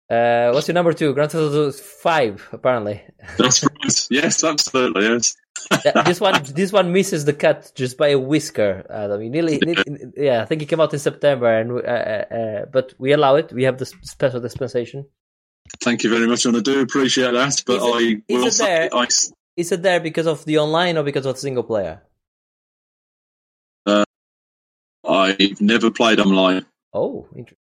Uh, what's your number two? Grand Theft Auto Five, apparently. That's right. Yes, absolutely. Yes. this one, this one misses the cut just by a whisker. I mean, nearly, nearly, yeah. I think it came out in September, and uh, uh, uh, but we allow it. We have the special dispensation. Thank you very much, and I do appreciate that. But is it, I will is it there? I... Is it there because of the online or because of single player? I've never played online. Oh, interesting.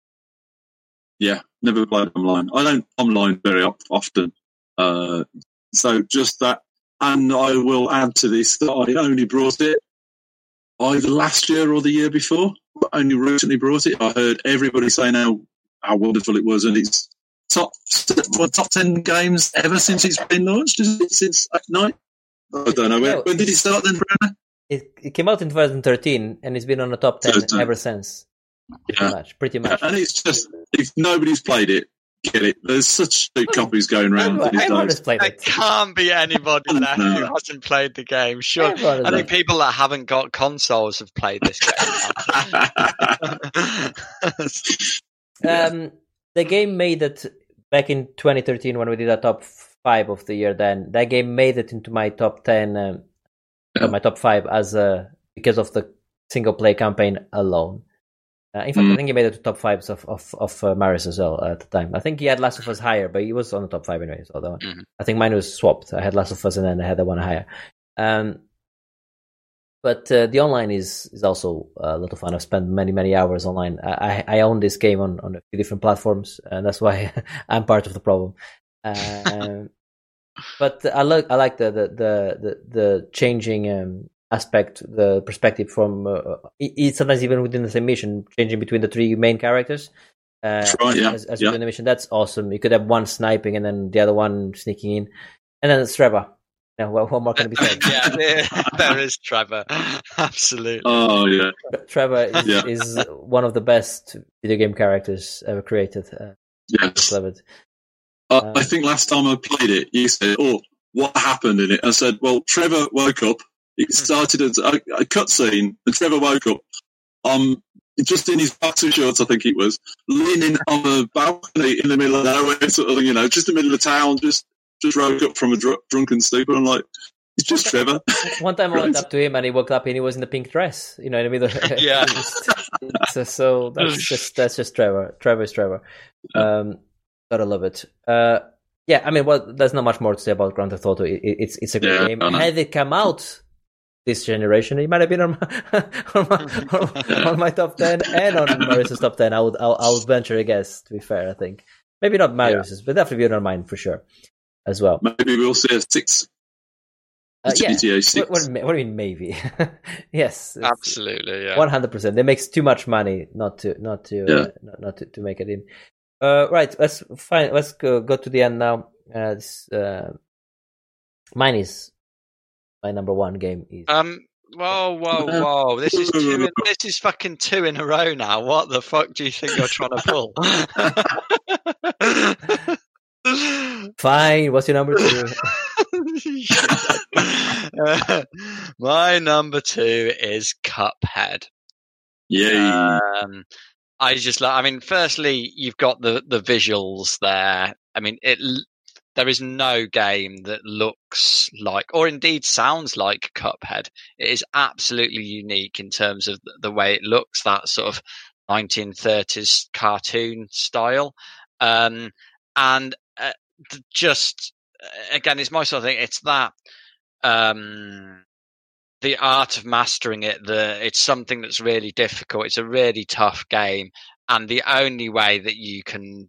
Yeah, never played online. I don't online very often. Uh, so just that, and I will add to this that I only brought it either last year or the year before. Only recently brought it. I heard everybody saying how how wonderful it was, and it's top what, top ten games ever since it's been launched. Is it since night? I don't know. When, when did it start then, Brenna? It, it came out in 2013 and it's been on the top 10 ever since. Pretty much. Pretty much. Yeah, and it's just, if nobody's played it, get it. There's such big copies going around Everyone, these everyone days. has played There it. can't be anybody there who No. hasn't played the game. Sure, Everyone I think played people that haven't got consoles have played this game. [laughs] [laughs] Um, the game made it back in 2013 when we did a top five of the year. Then that game made it into my top ten, um, my top five as a because of the single play campaign alone. Uh, in fact, I Mm. think he made it to top fives of of of uh, Marius as well at the time. I think he had Last of Us higher, but he was on the top five anyway. So that one. Mhm. I think mine was swapped. I had Last of Us and then I had the one higher. Um, but uh, the online is is also a lot of fun. I've spent many many hours online. I I, own this game on on a few different platforms, and that's why [laughs] I'm part of the problem. Um, [laughs] but I like I like the the the the, changing um, aspect, the perspective from uh, it, it sometimes even within the same mission, changing between the three main characters. Uh, That's right, yeah, As, as yeah. within the mission, that's awesome. You could have one sniping and then the other one sneaking in, and then it's Trevor. Now, what, what more can be said? [laughs] yeah, there, there is Trevor. [laughs] Absolutely. oh yeah, Trevor is, Yeah. is one of the best video game characters ever created. Uh, yes. love. Uh, Um, I think last time I played it, you said, "Oh, what happened in it?" I said, "Well, Trevor woke up. It started as a, a cutscene, and Trevor woke up. Um, just in his boxer shorts, I think it was, leaning on a balcony in the middle of nowhere, sort of, you know, just in the middle of town. Just, just woke up from a dr- drunken stupor. I'm like, it's just Trevor. [laughs] One time I went up to him and he woke up and he was in the pink dress, you know, what I mean? [laughs] Yeah. so, so that's [laughs] just that's just Trevor. Trevor is Trevor. Um, gotta love it. Uh, yeah, I mean, well, there's not much more to say about Grand Theft Auto. It, it- it's it's a great Yeah, game. I know. Had it come out this generation, it might have been on my on my, on, on my top ten and on Marius's top ten. I would I, I would venture a guess. To be fair, I think maybe not Marius's, but definitely be on mine for sure as well. Maybe we'll see a six. Uh, yeah. GTA six. What, what, what do you mean maybe? [laughs] yes, Absolutely, yeah. One hundred percent. They makes too much money not to not to Yeah. uh, not, not to, to make it in. Uh, right. Let's fine. Let's go go to the end now. Uh, this, uh, mine is my number one game is Um. Whoa, whoa, whoa! This is two. In, [laughs] this is fucking two in a row now. What the fuck do you think you're trying to pull? [laughs] [laughs] fine. What's your number two? Uh, [laughs] my number two is Cuphead. Yeah. Um, I just like. I mean, firstly, you've got the the visuals there. I mean, it. There is no game that looks like, or indeed sounds like Cuphead. It is absolutely unique in terms of the- the way it looks. That sort of 1930s cartoon style, um, and th- just again, it's my sort of thing. It's that. Um, the art of mastering it the it's something that's really difficult it's a really tough game and the only way that you can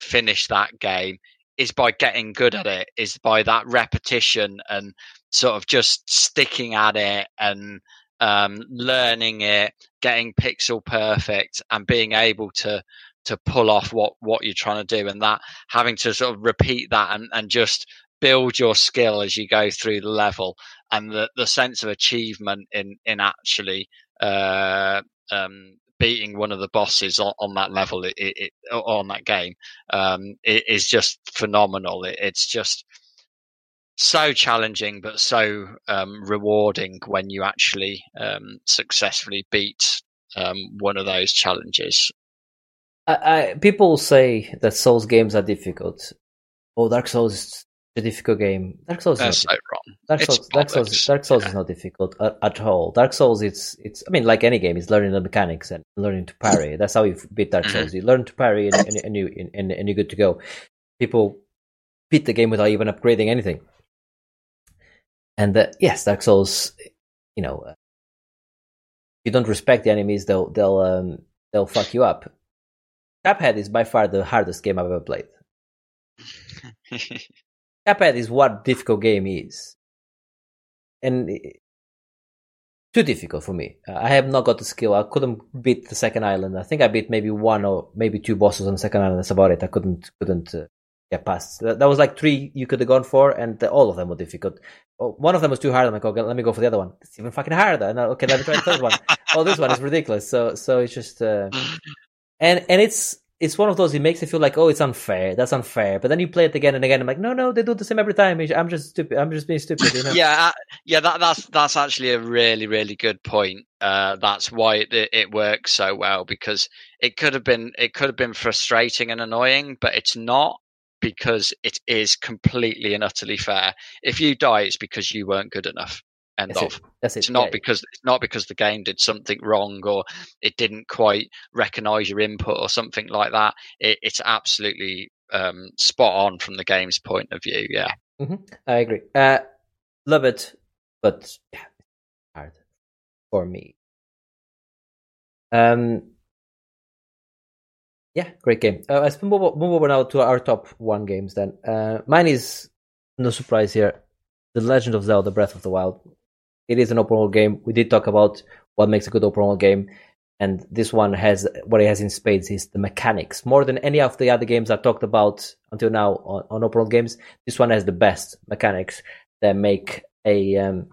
finish that game is by getting good at it is by that repetition and sort of just sticking at it and um, learning it getting pixel perfect and being able to to pull off what what you're trying to do and that having to sort of repeat that and, and just build your skill as you go through the level and the, the sense of achievement in in actually uh, um, beating one of the bosses on, on that level it, it, on that game um, is just phenomenal. It, it's just so challenging, but so um, rewarding when you actually um, successfully beat um, one of those challenges. I, I, people say that Souls games are difficult. Oh, Dark Souls is a difficult game. Dark Souls is not so wrong. Dark It's Souls, Dark Souls. Dark Souls Yeah. is not difficult at, at all. Dark Souls, it's it's. I mean, like any game, it's learning the mechanics and learning to parry. [laughs] That's how you beat Dark Mhm. Souls. You learn to parry, and, and, and you and, and you're good to go. People beat the game without even upgrading anything. And uh, yes, Dark Souls, you know, uh, you don't respect the enemies, they'll they'll um, they'll fuck you up. Cuphead is by far the hardest game I've ever played. [laughs] Cuphead is what difficult game is, and too difficult for me. I have not got the skill. I couldn't beat the second island. I think I beat maybe one or maybe two bosses on the second island. That's about it. I couldn't couldn't uh, get past. That, that was like three you could have gone for, and all of them were difficult. Oh, one of them was too hard. I'm like, okay, let me go for the other one. It's even fucking harder. And I, okay, let me try the third one. [laughs] Oh, this one is ridiculous. So so it's just. Uh, [laughs] and and it's it's one of those. It makes you feel like, oh, it's unfair. That's unfair. But then you play it again and again. I'm like, no, no, they do the same every time. I'm just stupid. I'm just being stupid. You [laughs] know? yeah, uh, yeah. That, that's that's actually a really really good point. Uh, that's why it, it works so well because it could have been it could have been frustrating and annoying, but it's not because it is completely and utterly fair. If you die, it's because you weren't good enough. End That's of. it. That's it. It's not Yeah. because it's not because the game did something wrong or it didn't quite recognize your input or something like that. It, it's absolutely um, spot on from the game's point of view. Yeah. I agree. Uh, love it, but yeah, hard for me. Um, yeah, great game. Uh, let's move over, move over now to our top one games. Then uh, mine is no surprise here. The Legend of Zelda: Breath of the Wild. It is an open world game. We did talk about what makes a good open world game, and this one has what it has in spades is the mechanics more than any of the other games I talked about until now on, on open world games. This one has the best mechanics that make a um,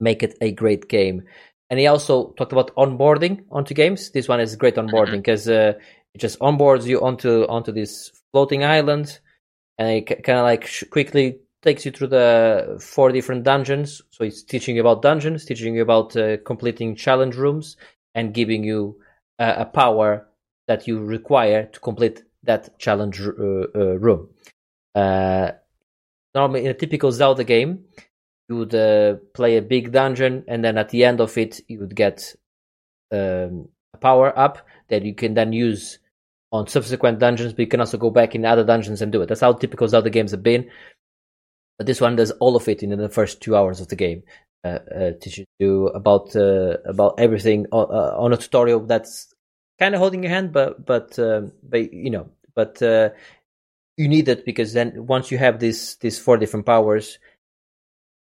make it a great game. And he also talked about onboarding onto games. This one is great onboarding because uh, it just onboards you onto onto this floating island, and it kind of like sh- quickly takes you through the four different dungeons. So it's teaching you about dungeons, teaching you about uh, completing challenge rooms, and giving you uh, a power that you require to complete that challenge uh, uh, room. Uh, normally, in a typical Zelda game, you would uh, play a big dungeon, and then at the end of it, you would get um, a power up that you can then use on subsequent dungeons. But you can also go back in other dungeons and do it. That's how typical Zelda games have been. But this one does all of it in the first two hours of the game. Uh, uh, teaches you about uh, about everything on, uh, on a tutorial that's kind of holding your hand, but but um, but you know, but uh, you need it because then once you have these these four different powers,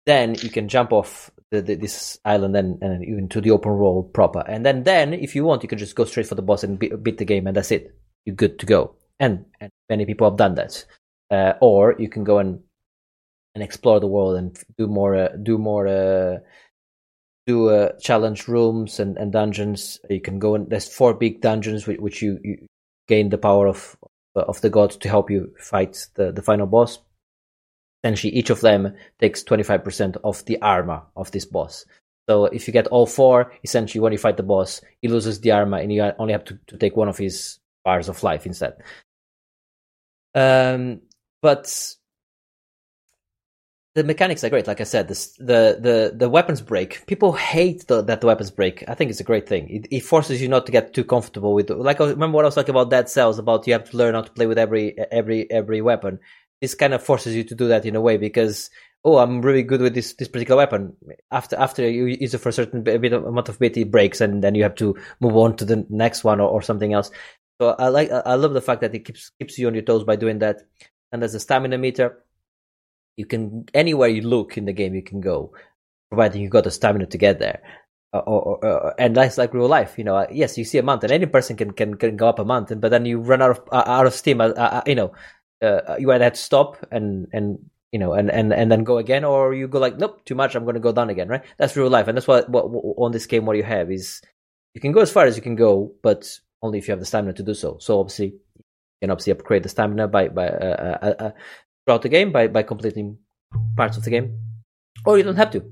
then you can jump off the, the, this island and, and even to the open world proper. And then then if you want, you can just go straight for the boss and be, beat the game, and that's it. You're good to go. And, and many people have done that. Uh, or you can go and and explore the world and do more uh, do more uh, do uh, challenge rooms and, and dungeons. You can go and there's four big dungeons which, which you, you gain the power of of the gods to help you fight the, the final boss. Essentially, each of them takes 25% of the armor of this boss. So if you get all four, essentially when you fight the boss, he loses the armor and you only have to, to take one of his bars of life instead. Um, but the mechanics are great. Like I said, this, the the the weapons break. People hate the, that the weapons break. I think it's a great thing. It, it forces you not to get too comfortable with. Like remember what I was talking about Dead Cells about you have to learn how to play with every every every weapon. This kind of forces you to do that in a way because oh, I'm really good with this this particular weapon. After after you use it for a certain bit of amount of bit, it breaks, and then you have to move on to the next one or, or something else. So I like I love the fact that it keeps keeps you on your toes by doing that. And there's a stamina meter. You can anywhere you look in the game, you can go, providing you got the stamina to get there. Uh, or, or, and that's like real life, you know. Uh, yes, you see a mountain. Any person can, can, can go up a mountain, but then you run out of uh, out of steam. Uh, you know, uh, you either have to stop and and you know and, and and then go again, or you go like, nope, too much. I'm going to go down again. Right? That's real life, and that's what, what, what on this game what you have is you can go as far as you can go, but only if you have the stamina to do so. So obviously, you can obviously upgrade the stamina by by uh, throughout the game by by completing parts of the game, or you don't have to.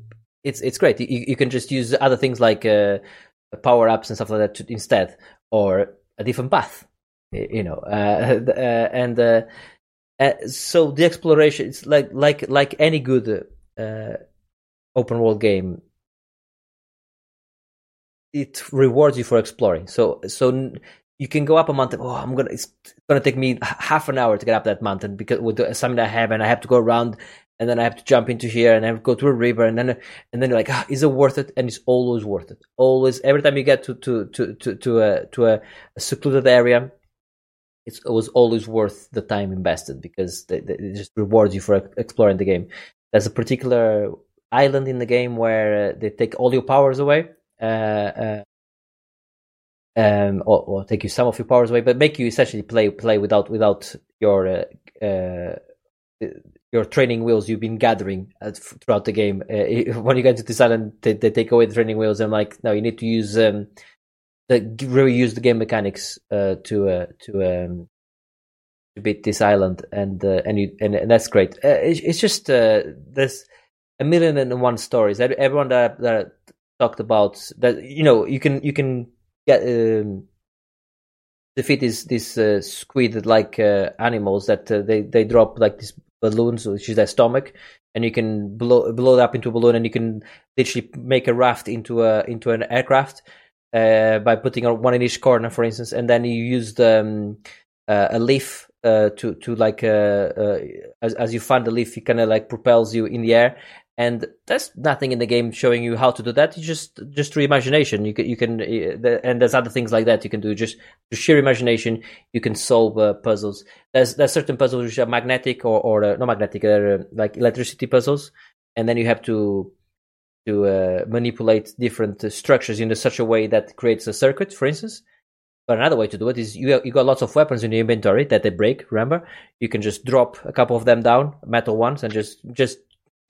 It's it's great. You you can just use other things like uh, power ups and stuff like that to, instead, or a different path. You know, uh, [laughs] uh, and uh, so the exploration it's like like like any good open world game. It rewards you for exploring. So so you can go up a mountain. Oh, I'm gonna. It's gonna take me half an hour to get up that mountain because with the something I have, and I have to go around, and then I have to jump into here, and I have to go through a river, and then and then you're like, ah, is it worth it? And it's always worth it. Always, every time you get to to to to to a to a, a secluded area, it was always worth the time invested because they, they, it just rewards you for exploring the game. There's a particular island in the game where uh, they take all your powers away. Uh, uh, um, or, or, take you some of your powers away, but make you essentially play play without without your uh, uh, your training wheels you've been gathering throughout the game. Uh, [laughs] when you get to this island, they, they, take away the training wheels. And like, no, you need to use um, that really use the game mechanics uh, to uh, to um, to beat this island, and uh, and you and, and that's great. Uh, it's, just uh, there's a million and one stories. Everyone that that talked about that, you know, you can you can get um, defeat these uh, squid like uh, animals that uh, they they drop like these balloons, which is their stomach, and you can blow blow it up into a balloon, and you can literally make a raft into a into an aircraft uh, by putting one in each corner, for instance, and then you use the, um, uh, a leaf uh, to to like uh, uh, as as you find the leaf, it kind of like propels you in the air. And there's nothing in the game showing you how to do that. You just just through imagination. You can you can uh, and there's other things like that you can do. Just through sheer imagination, you can solve uh, puzzles. There's there's certain puzzles which are magnetic or or uh, not magnetic, uh, like electricity puzzles, and then you have to to uh, manipulate different uh, structures in such a way that creates a circuit, for instance. But another way to do it is you you got lots of weapons in your inventory that they break. Remember, you can just drop a couple of them down, metal ones, and just just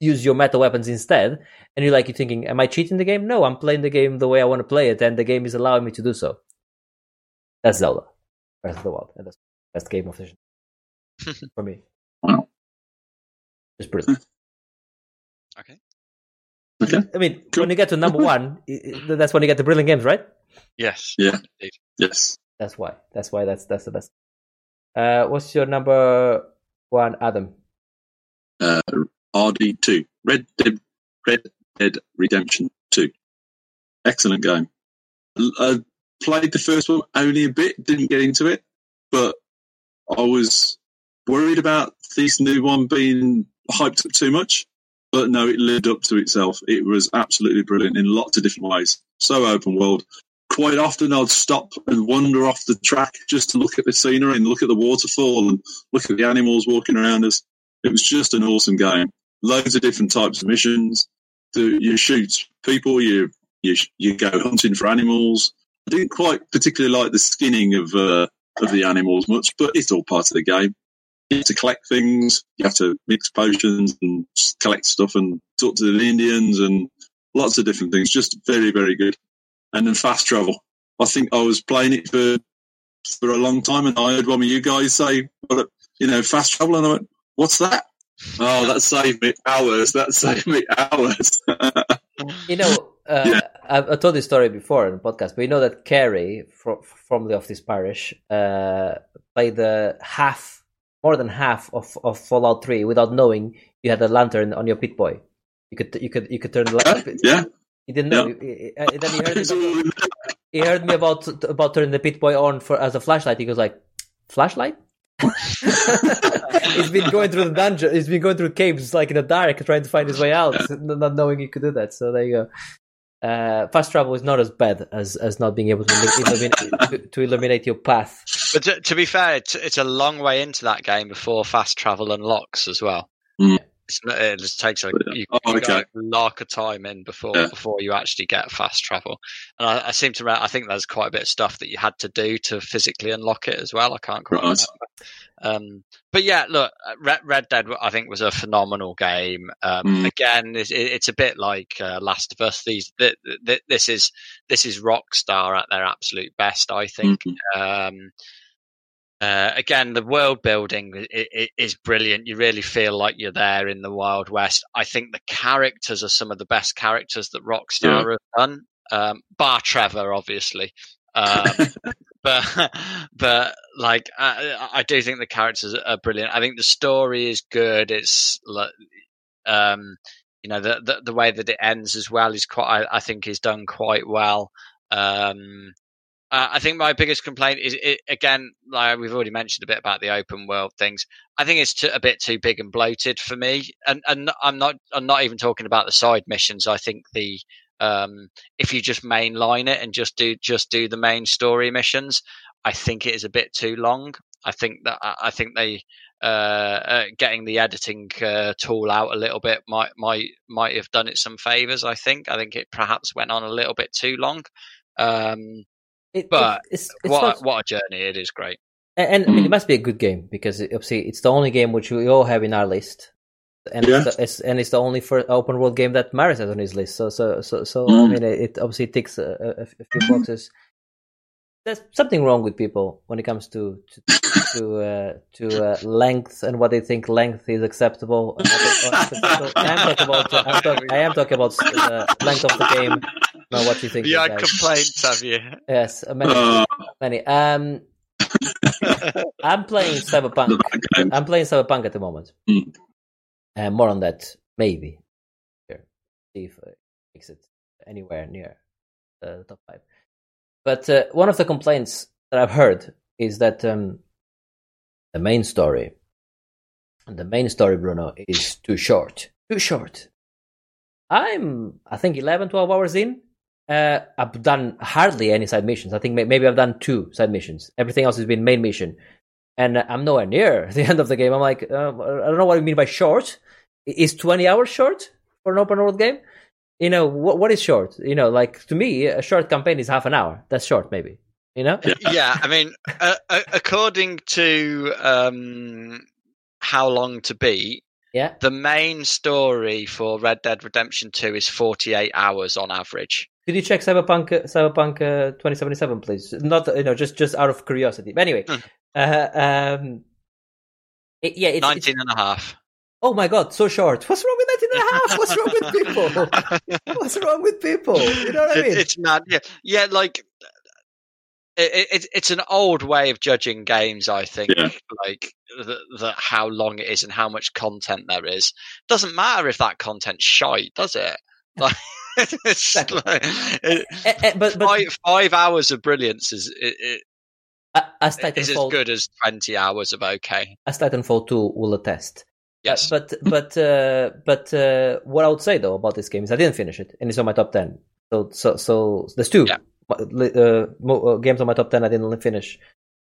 use your meta weapons instead. And you're like, you're thinking, am I cheating the game? No, I'm playing the game the way I want to play it, and the game is allowing me to do so. That's Zelda, Breath of the Wild, and that's the best game of the gen- [laughs] for me. Wow. Just brilliant. Okay. Okay. I mean, Cool. when you get to number one, i- i- that's when you get the brilliant games, right? Yes. Yeah. indeed. Yes. That's why. That's why. That's that's the best. Uh, what's your number one, Adam? Uh, RD2. Red Dead, Red Dead Redemption 2. Excellent game. I played the first one only a bit, didn't get into it, but I was worried about this new one being hyped up too much. But no, it lived up to itself. It was absolutely brilliant in lots of different ways. So open world. Quite often I'd stop and wander off the track just to look at the scenery and look at the waterfall and look at the animals walking around us. It was just an awesome game. Loads of different types of missions. You shoot people, you, you you go hunting for animals. I didn't quite particularly like the skinning of uh, of the animals much, but it's all part of the game. You have to collect things. You have to mix potions and collect stuff and talk to the Indians and lots of different things. Just very very good. And then fast travel. I think I was playing it for for a long time, and I heard one of you guys say, "What, you know, fast travel," and I went, "What's that?" Oh, that saved me hours. That saved me hours. You know, uh, Yeah. I've, I told this story before in the podcast, but you know that Carrie, from formerly of this parish, uh, played the half, more than half of, of Fallout Three without knowing you had a lantern on your Pip-Boy. You could you could you could turn the light. yeah, He didn't know. He- he- uh, then he [laughs] heard, me, he heard me about about turning the Pip-Boy on for as a flashlight. He goes like, flashlight. He's been going through the dungeon. He's been going through caves like in the dark, trying to find his way out, not knowing he could do that. So there you go. Uh, fast travel is not as bad as, as not being able to, illumi- to, to illuminate your path. But to, to be fair, it's, it's a long way into that game before fast travel unlocks as well. Mm. Not, it just takes a you, Oh, you okay. got a lock of time in before Yeah. before you actually get fast travel. And I, I seem to remember, I think there's quite a bit of stuff that you had to do to physically unlock it as well. I can't quite Right. remember. Um, but yeah, look, Red, Red Dead I think was a phenomenal game. Um, Mm. Again, it's, it's a bit like uh, Last of Us. These th- th- this is this is Rockstar at their absolute best. I think. Mhm. Um, uh, again, the world building is brilliant. You really feel like you're there in the Wild West. I think the characters are some of the best characters that Rockstar have done. Um, bar Trevor, obviously. Um, [laughs] but but like I, I do think the characters are brilliant. I think the story is good. It's like um, you know the, the the way that it ends as well is quite. I, I think is done quite well. Um, uh, I think my biggest complaint is it, again, like we've already mentioned a bit about the open world things. I think it's too, a bit too big and bloated for me, and and I'm not I'm not even talking about the side missions. I think the um, if you just mainline it and just do just do the main story missions, I think it is a bit too long. I think that I think they uh, uh, getting the editing uh, tool out a little bit might might might have done it some favors. I think I think it perhaps went on a little bit too long. Um, It, But it, it's, it's what not, what a journey it is! Great. and, and I mean, it Mm. must be a good game because it, obviously it's the only game which we all have in our list, and Yeah. it's, the, it's and it's the only for open world game that Marius has on his list. So so so so I Mm. mean, it, it obviously ticks a, a, a few boxes. there's something wrong with people when it comes to to to, uh, to uh, length and what they think length is acceptable. [laughs] I am talking about I'm talk, I am talking about the length of the game, not what you think. You is had complaints, have you? Yes, many, Uh, many. Um, [laughs] I'm playing Cyberpunk. the bad game. I'm playing Cyberpunk at the moment. Mm. Uh, more on that maybe. Here, see if it makes it anywhere near the top five. But uh, one of the complaints that I've heard is that um, the main story, the main story, Bruno, is too short. Too short. I'm, I think, 11, 12 hours in. Uh, I've done hardly any side missions. I think maybe I've done two side missions. Everything else has been main mission. And I'm nowhere near [laughs] the end of the game. I'm like, uh, I don't know what you mean by short. Is 20 hours short for an open world game? You know, what, what is short? You know, like to me, a short campaign is half an hour. That's short, maybe. You know? yeah, I mean, uh, uh, according to um, how long to beat, Yeah. the main story for Red Dead Redemption 2 is 48 hours on average. Could you check Cyberpunk uh, Cyberpunk uh, 2077, please? Not you know, just just out of curiosity. But anyway, Hmm. uh, um, it, yeah, it's, it's 19 and a half. oh my god, so short. What's wrong with 19 and a half? What's wrong with people? [laughs] What's wrong with people? You know what I mean? it's mad. Yeah, yeah like it, it, it's an old way of judging games. I think, Yeah. like the, the how long it is and how much content there is. Doesn't matter if that content's shite, does it? Like, it's Exactly. [laughs] like- it- Eh, eh, but but five, five hours of brilliance is it, it, uh, as is as good as twenty hours of okay. as Titanfall 2 will attest. Uh, Yes, but but uh, but uh, what I would say though about this game is I didn't finish it, and it's on my top ten. So so so there's two Yeah. uh, uh, games on my top ten I didn't finish.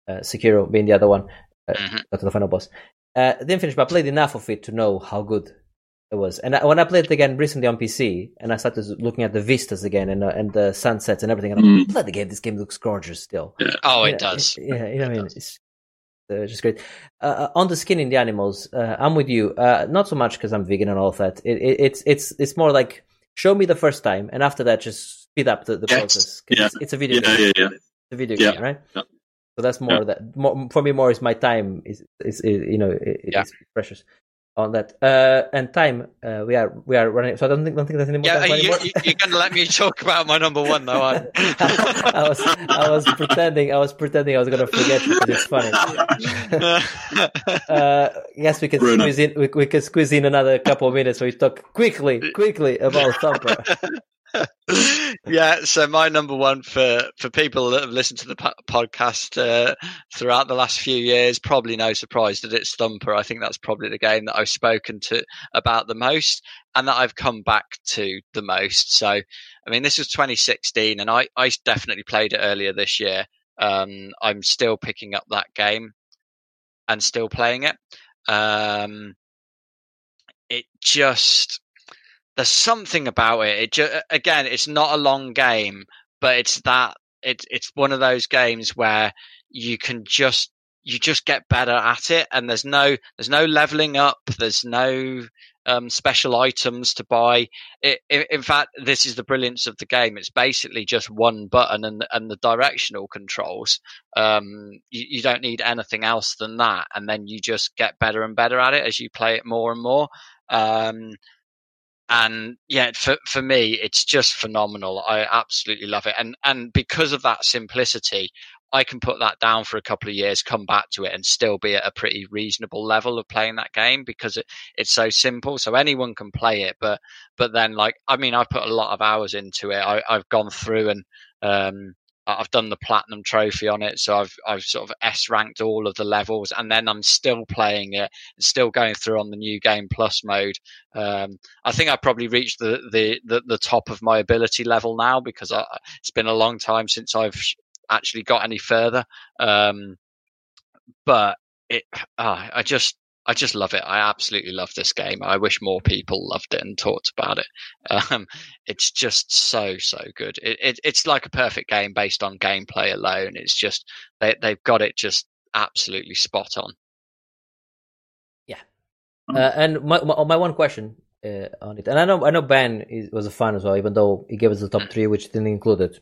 Uh, Sekiro being the other one, uh, Mhm. got to the final boss. Uh, didn't finish, but I played enough of it to know how good it was. And I, when I played it again recently on PC, and I started looking at the vistas again and uh, and the sunsets and everything, and I'm like, Mm. bloody game, this game looks gorgeous still. oh, You it know, does. [laughs] Yeah, you know what I mean. does. It's uh, just great. Uh, uh, on the skin in the animals, uh, I'm with you. Uh, not so much because I'm vegan and all of that. It, it, it's it's it's more like show me the first time, and after that, just speed up the, the Yes. process. Yeah. It's, it's a video Yeah, game. yeah, yeah. It's a video Yeah. game, right? Yeah. So that's more that more, for me. More is my time is is, is you know it, Yeah. it's precious on that. Uh, and time uh, we are we are running. So I don't think don't think there's any more Yeah, time you, anymore. you, you're going to let me talk about my number one, though. aren't? [laughs] I was I was pretending I was pretending I was gonna forget because it's funny. [laughs] Uh, yes, we can Bruno. squeeze in. We, we can squeeze in another couple of minutes. So we talk quickly, quickly about Thumper. [laughs] [laughs] yeah, so my number one for for people that have listened to the po- podcast uh, throughout the last few years, probably no surprise that it's Thumper. I think that's probably the game that I've spoken to about the most and that I've come back to the most. So, I mean, this was 2016, and I I definitely played it earlier this year. Um, I'm still picking up that game and still playing it. Um, it just there's something about it. It ju- again, it's not a long game, but it's that it's it's one of those games where you can just you just get better at it, and there's no there's no leveling up. There's no um, special items to buy. It, in, in fact, this is the brilliance of the game. It's basically just one button and and the directional controls. Um, you, you don't need anything else than that, and then you just get better and better at it as you play it more and more. Um, and yeah, for for me, it's just phenomenal. I absolutely love it, and and because of that simplicity, I can put that down for a couple of years, come back to it, and still be at a pretty reasonable level of playing that game because it, it's so simple. So anyone can play it, but but then like I mean, I put a lot of hours into it. I, I've gone through and um, I've done the platinum trophy on it, so I've I've sort of S ranked all of the levels, and then I'm still playing it, still going through on the new game plus mode. Um, I think I probably reached the, the, the, the top of my ability level now because I, it's been a long time since I've actually got any further. Um, but it, ah, I just, I just love it. I absolutely love this game. I wish more people loved it and talked about it. [laughs] Um, it's just so, so good. It, it, it's like a perfect game based on gameplay alone. It's just, they, they've got it just absolutely spot on. Uh, and my, my my one question uh, on it, and I know I know Ben is, was a fan as well, even though he gave us the top three, which didn't include it.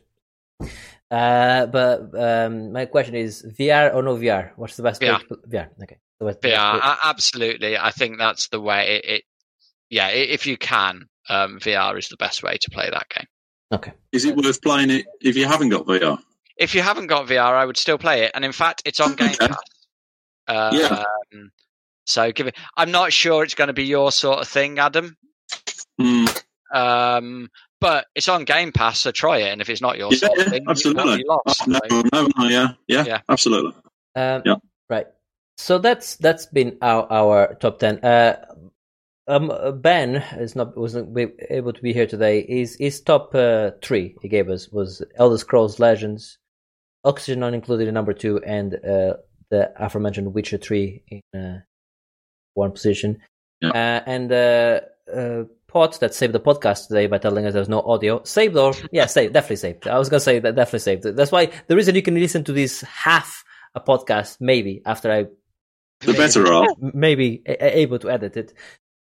Uh, but um, my question is VR or no VR? What's the best? way VR. to VR. Okay. So what's- Yeah, a- absolutely. I think that's the way it. it yeah, if you can, um, VR is the best way to play that game. Okay. Is it worth playing it if you haven't got VR? If you haven't got VR, I would still play it, and in fact, it's on Game Okay. Pass. Uh, Yeah. um, so give it. I'm not sure it's going to be your sort of thing, Adam. Hmm. Um, but it's on Game Pass, so try it. And if it's not your Yeah, sort of yeah, thing, you absolutely. won't be lost. No, So- no, no, yeah, yeah, Yeah. absolutely. Um, Yeah. Right. So that's that's been our our top ten. Uh, um, Ben is not wasn't able to be here today. His his top uh, three he gave us was Elder Scrolls Legends, Oxygen not included in number two, and uh, the aforementioned Witcher three in uh, one position. Yeah. Uh, and uh, uh, Pot that saved the podcast today by telling us there's no audio. Saved or yeah, saved definitely saved. I was gonna say that definitely saved. That's why the reason you can listen to this half a podcast maybe after I The better off. maybe a- a- able to edit it.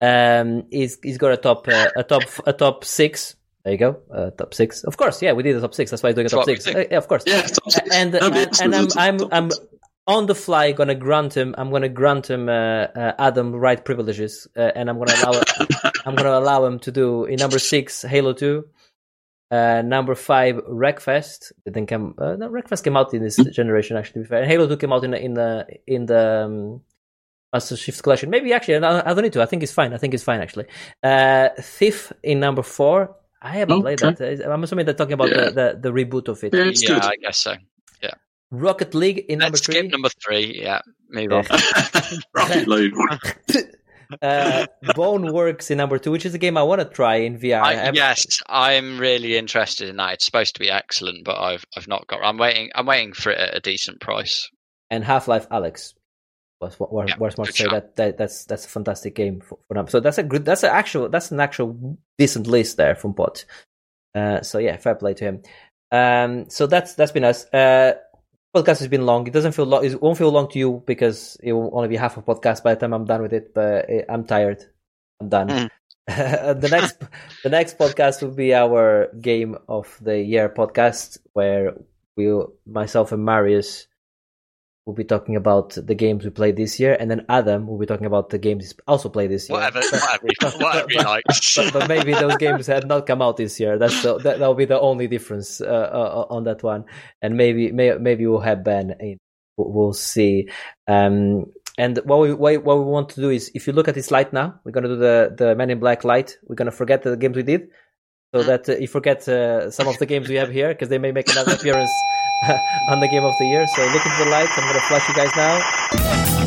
Um, he's he's got a top uh, a top a top six. There you go, uh, top six. Of course, yeah, we did a top six. That's why I'm doing a That's top what six. Uh, yeah, of course. Yeah, top six. And No, and, and I'm it's- I'm top I'm on the fly gonna grant him. I'm gonna grant him uh, uh, Adam right privileges, uh, and I'm gonna allow [laughs] I'm gonna allow him to do in number six Halo Two. Uh, number five, Wreckfest. It didn't come. Uh, no, Wreckfest came out in this generation. Actually, to be fair, and Halo Two came out in the in the in the um, Master Chief's collection. Maybe actually, I I don't need to. I think it's fine. I think it's fine actually. Uh, Thief in number four. I haven't played Okay. that. I'm assuming they're talking about Yeah. the, the, the reboot of it. Yeah, yeah. I guess so. Yeah. Rocket League in number Let's three. skip number three. Yeah, move Yeah. on. [laughs] Rocket League. [laughs] uh, Boneworks in number two, which is a game I want to try in VR. I, haven't- yes, I'm really interested in that. It's supposed to be excellent, but I've I've not got. I'm waiting. I'm waiting for it at a decent price. and Half Life Alyx. Was what was Yeah, more to say that, that that's that's a fantastic game for, for. So that's a good that's an actual that's an actual decent list there from Pot. Uh, so yeah, fair play to him. Um, so that's that's been us. Uh, podcast has been long. It doesn't feel long. It won't feel long to you because it will only be half a podcast by the time I'm done with it. But I'm tired. I'm done. Mm. [laughs] the next the next podcast will be our game of the year podcast where we'll myself and Marius will be talking about the games we played this year, and then Adam will be talking about the games he's also played this year. Whatever, But- whatever, [laughs] whatever he likes. but, but maybe those games had not come out this year. That's the, that will be the only difference uh, uh, on that one. And maybe may, maybe we'll have Ben. In. We'll see. Um, and what we what what we want to do is, if you look at this light now, we're gonna do the the Men in Black light. We're gonna forget the games we did, so Mhm. that uh, you forget uh, some of the games we have here because they may make another appearance [laughs] on the game of the year. So look into the lights. I'm gonna flash you guys now.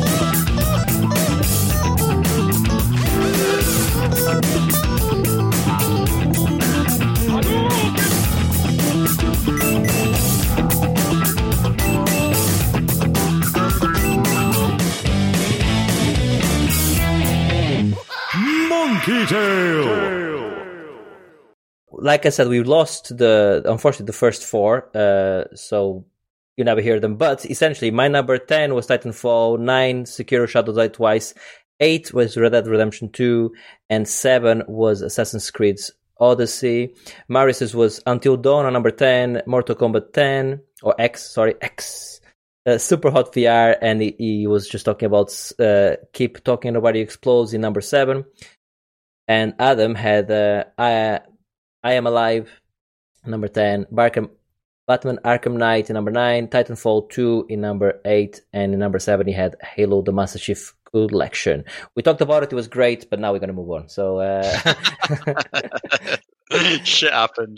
Like I said, we lost the unfortunately the first four, uh, so you never hear them. But essentially, my number ten was Titanfall, nine Sekiro Shadow Die Twice, eight was Red Dead Redemption Two, and seven was Assassin's Creed's Odyssey. Marius's was Until Dawn on number ten, Mortal Kombat ten or X, sorry X. Uh, Super Hot VR, and he, he was just talking about uh, Keep Talking Nobody Explodes in number seven. And Adam had uh, I Am Alive, number 10, Barkham, Batman Arkham Knight in number 9, Titanfall 2 in number 8, and in number 7 he had Halo the Master Chief Collection. We talked about it, it was great, but now we're going to move on. So, uh, [laughs] [laughs] Shit happened.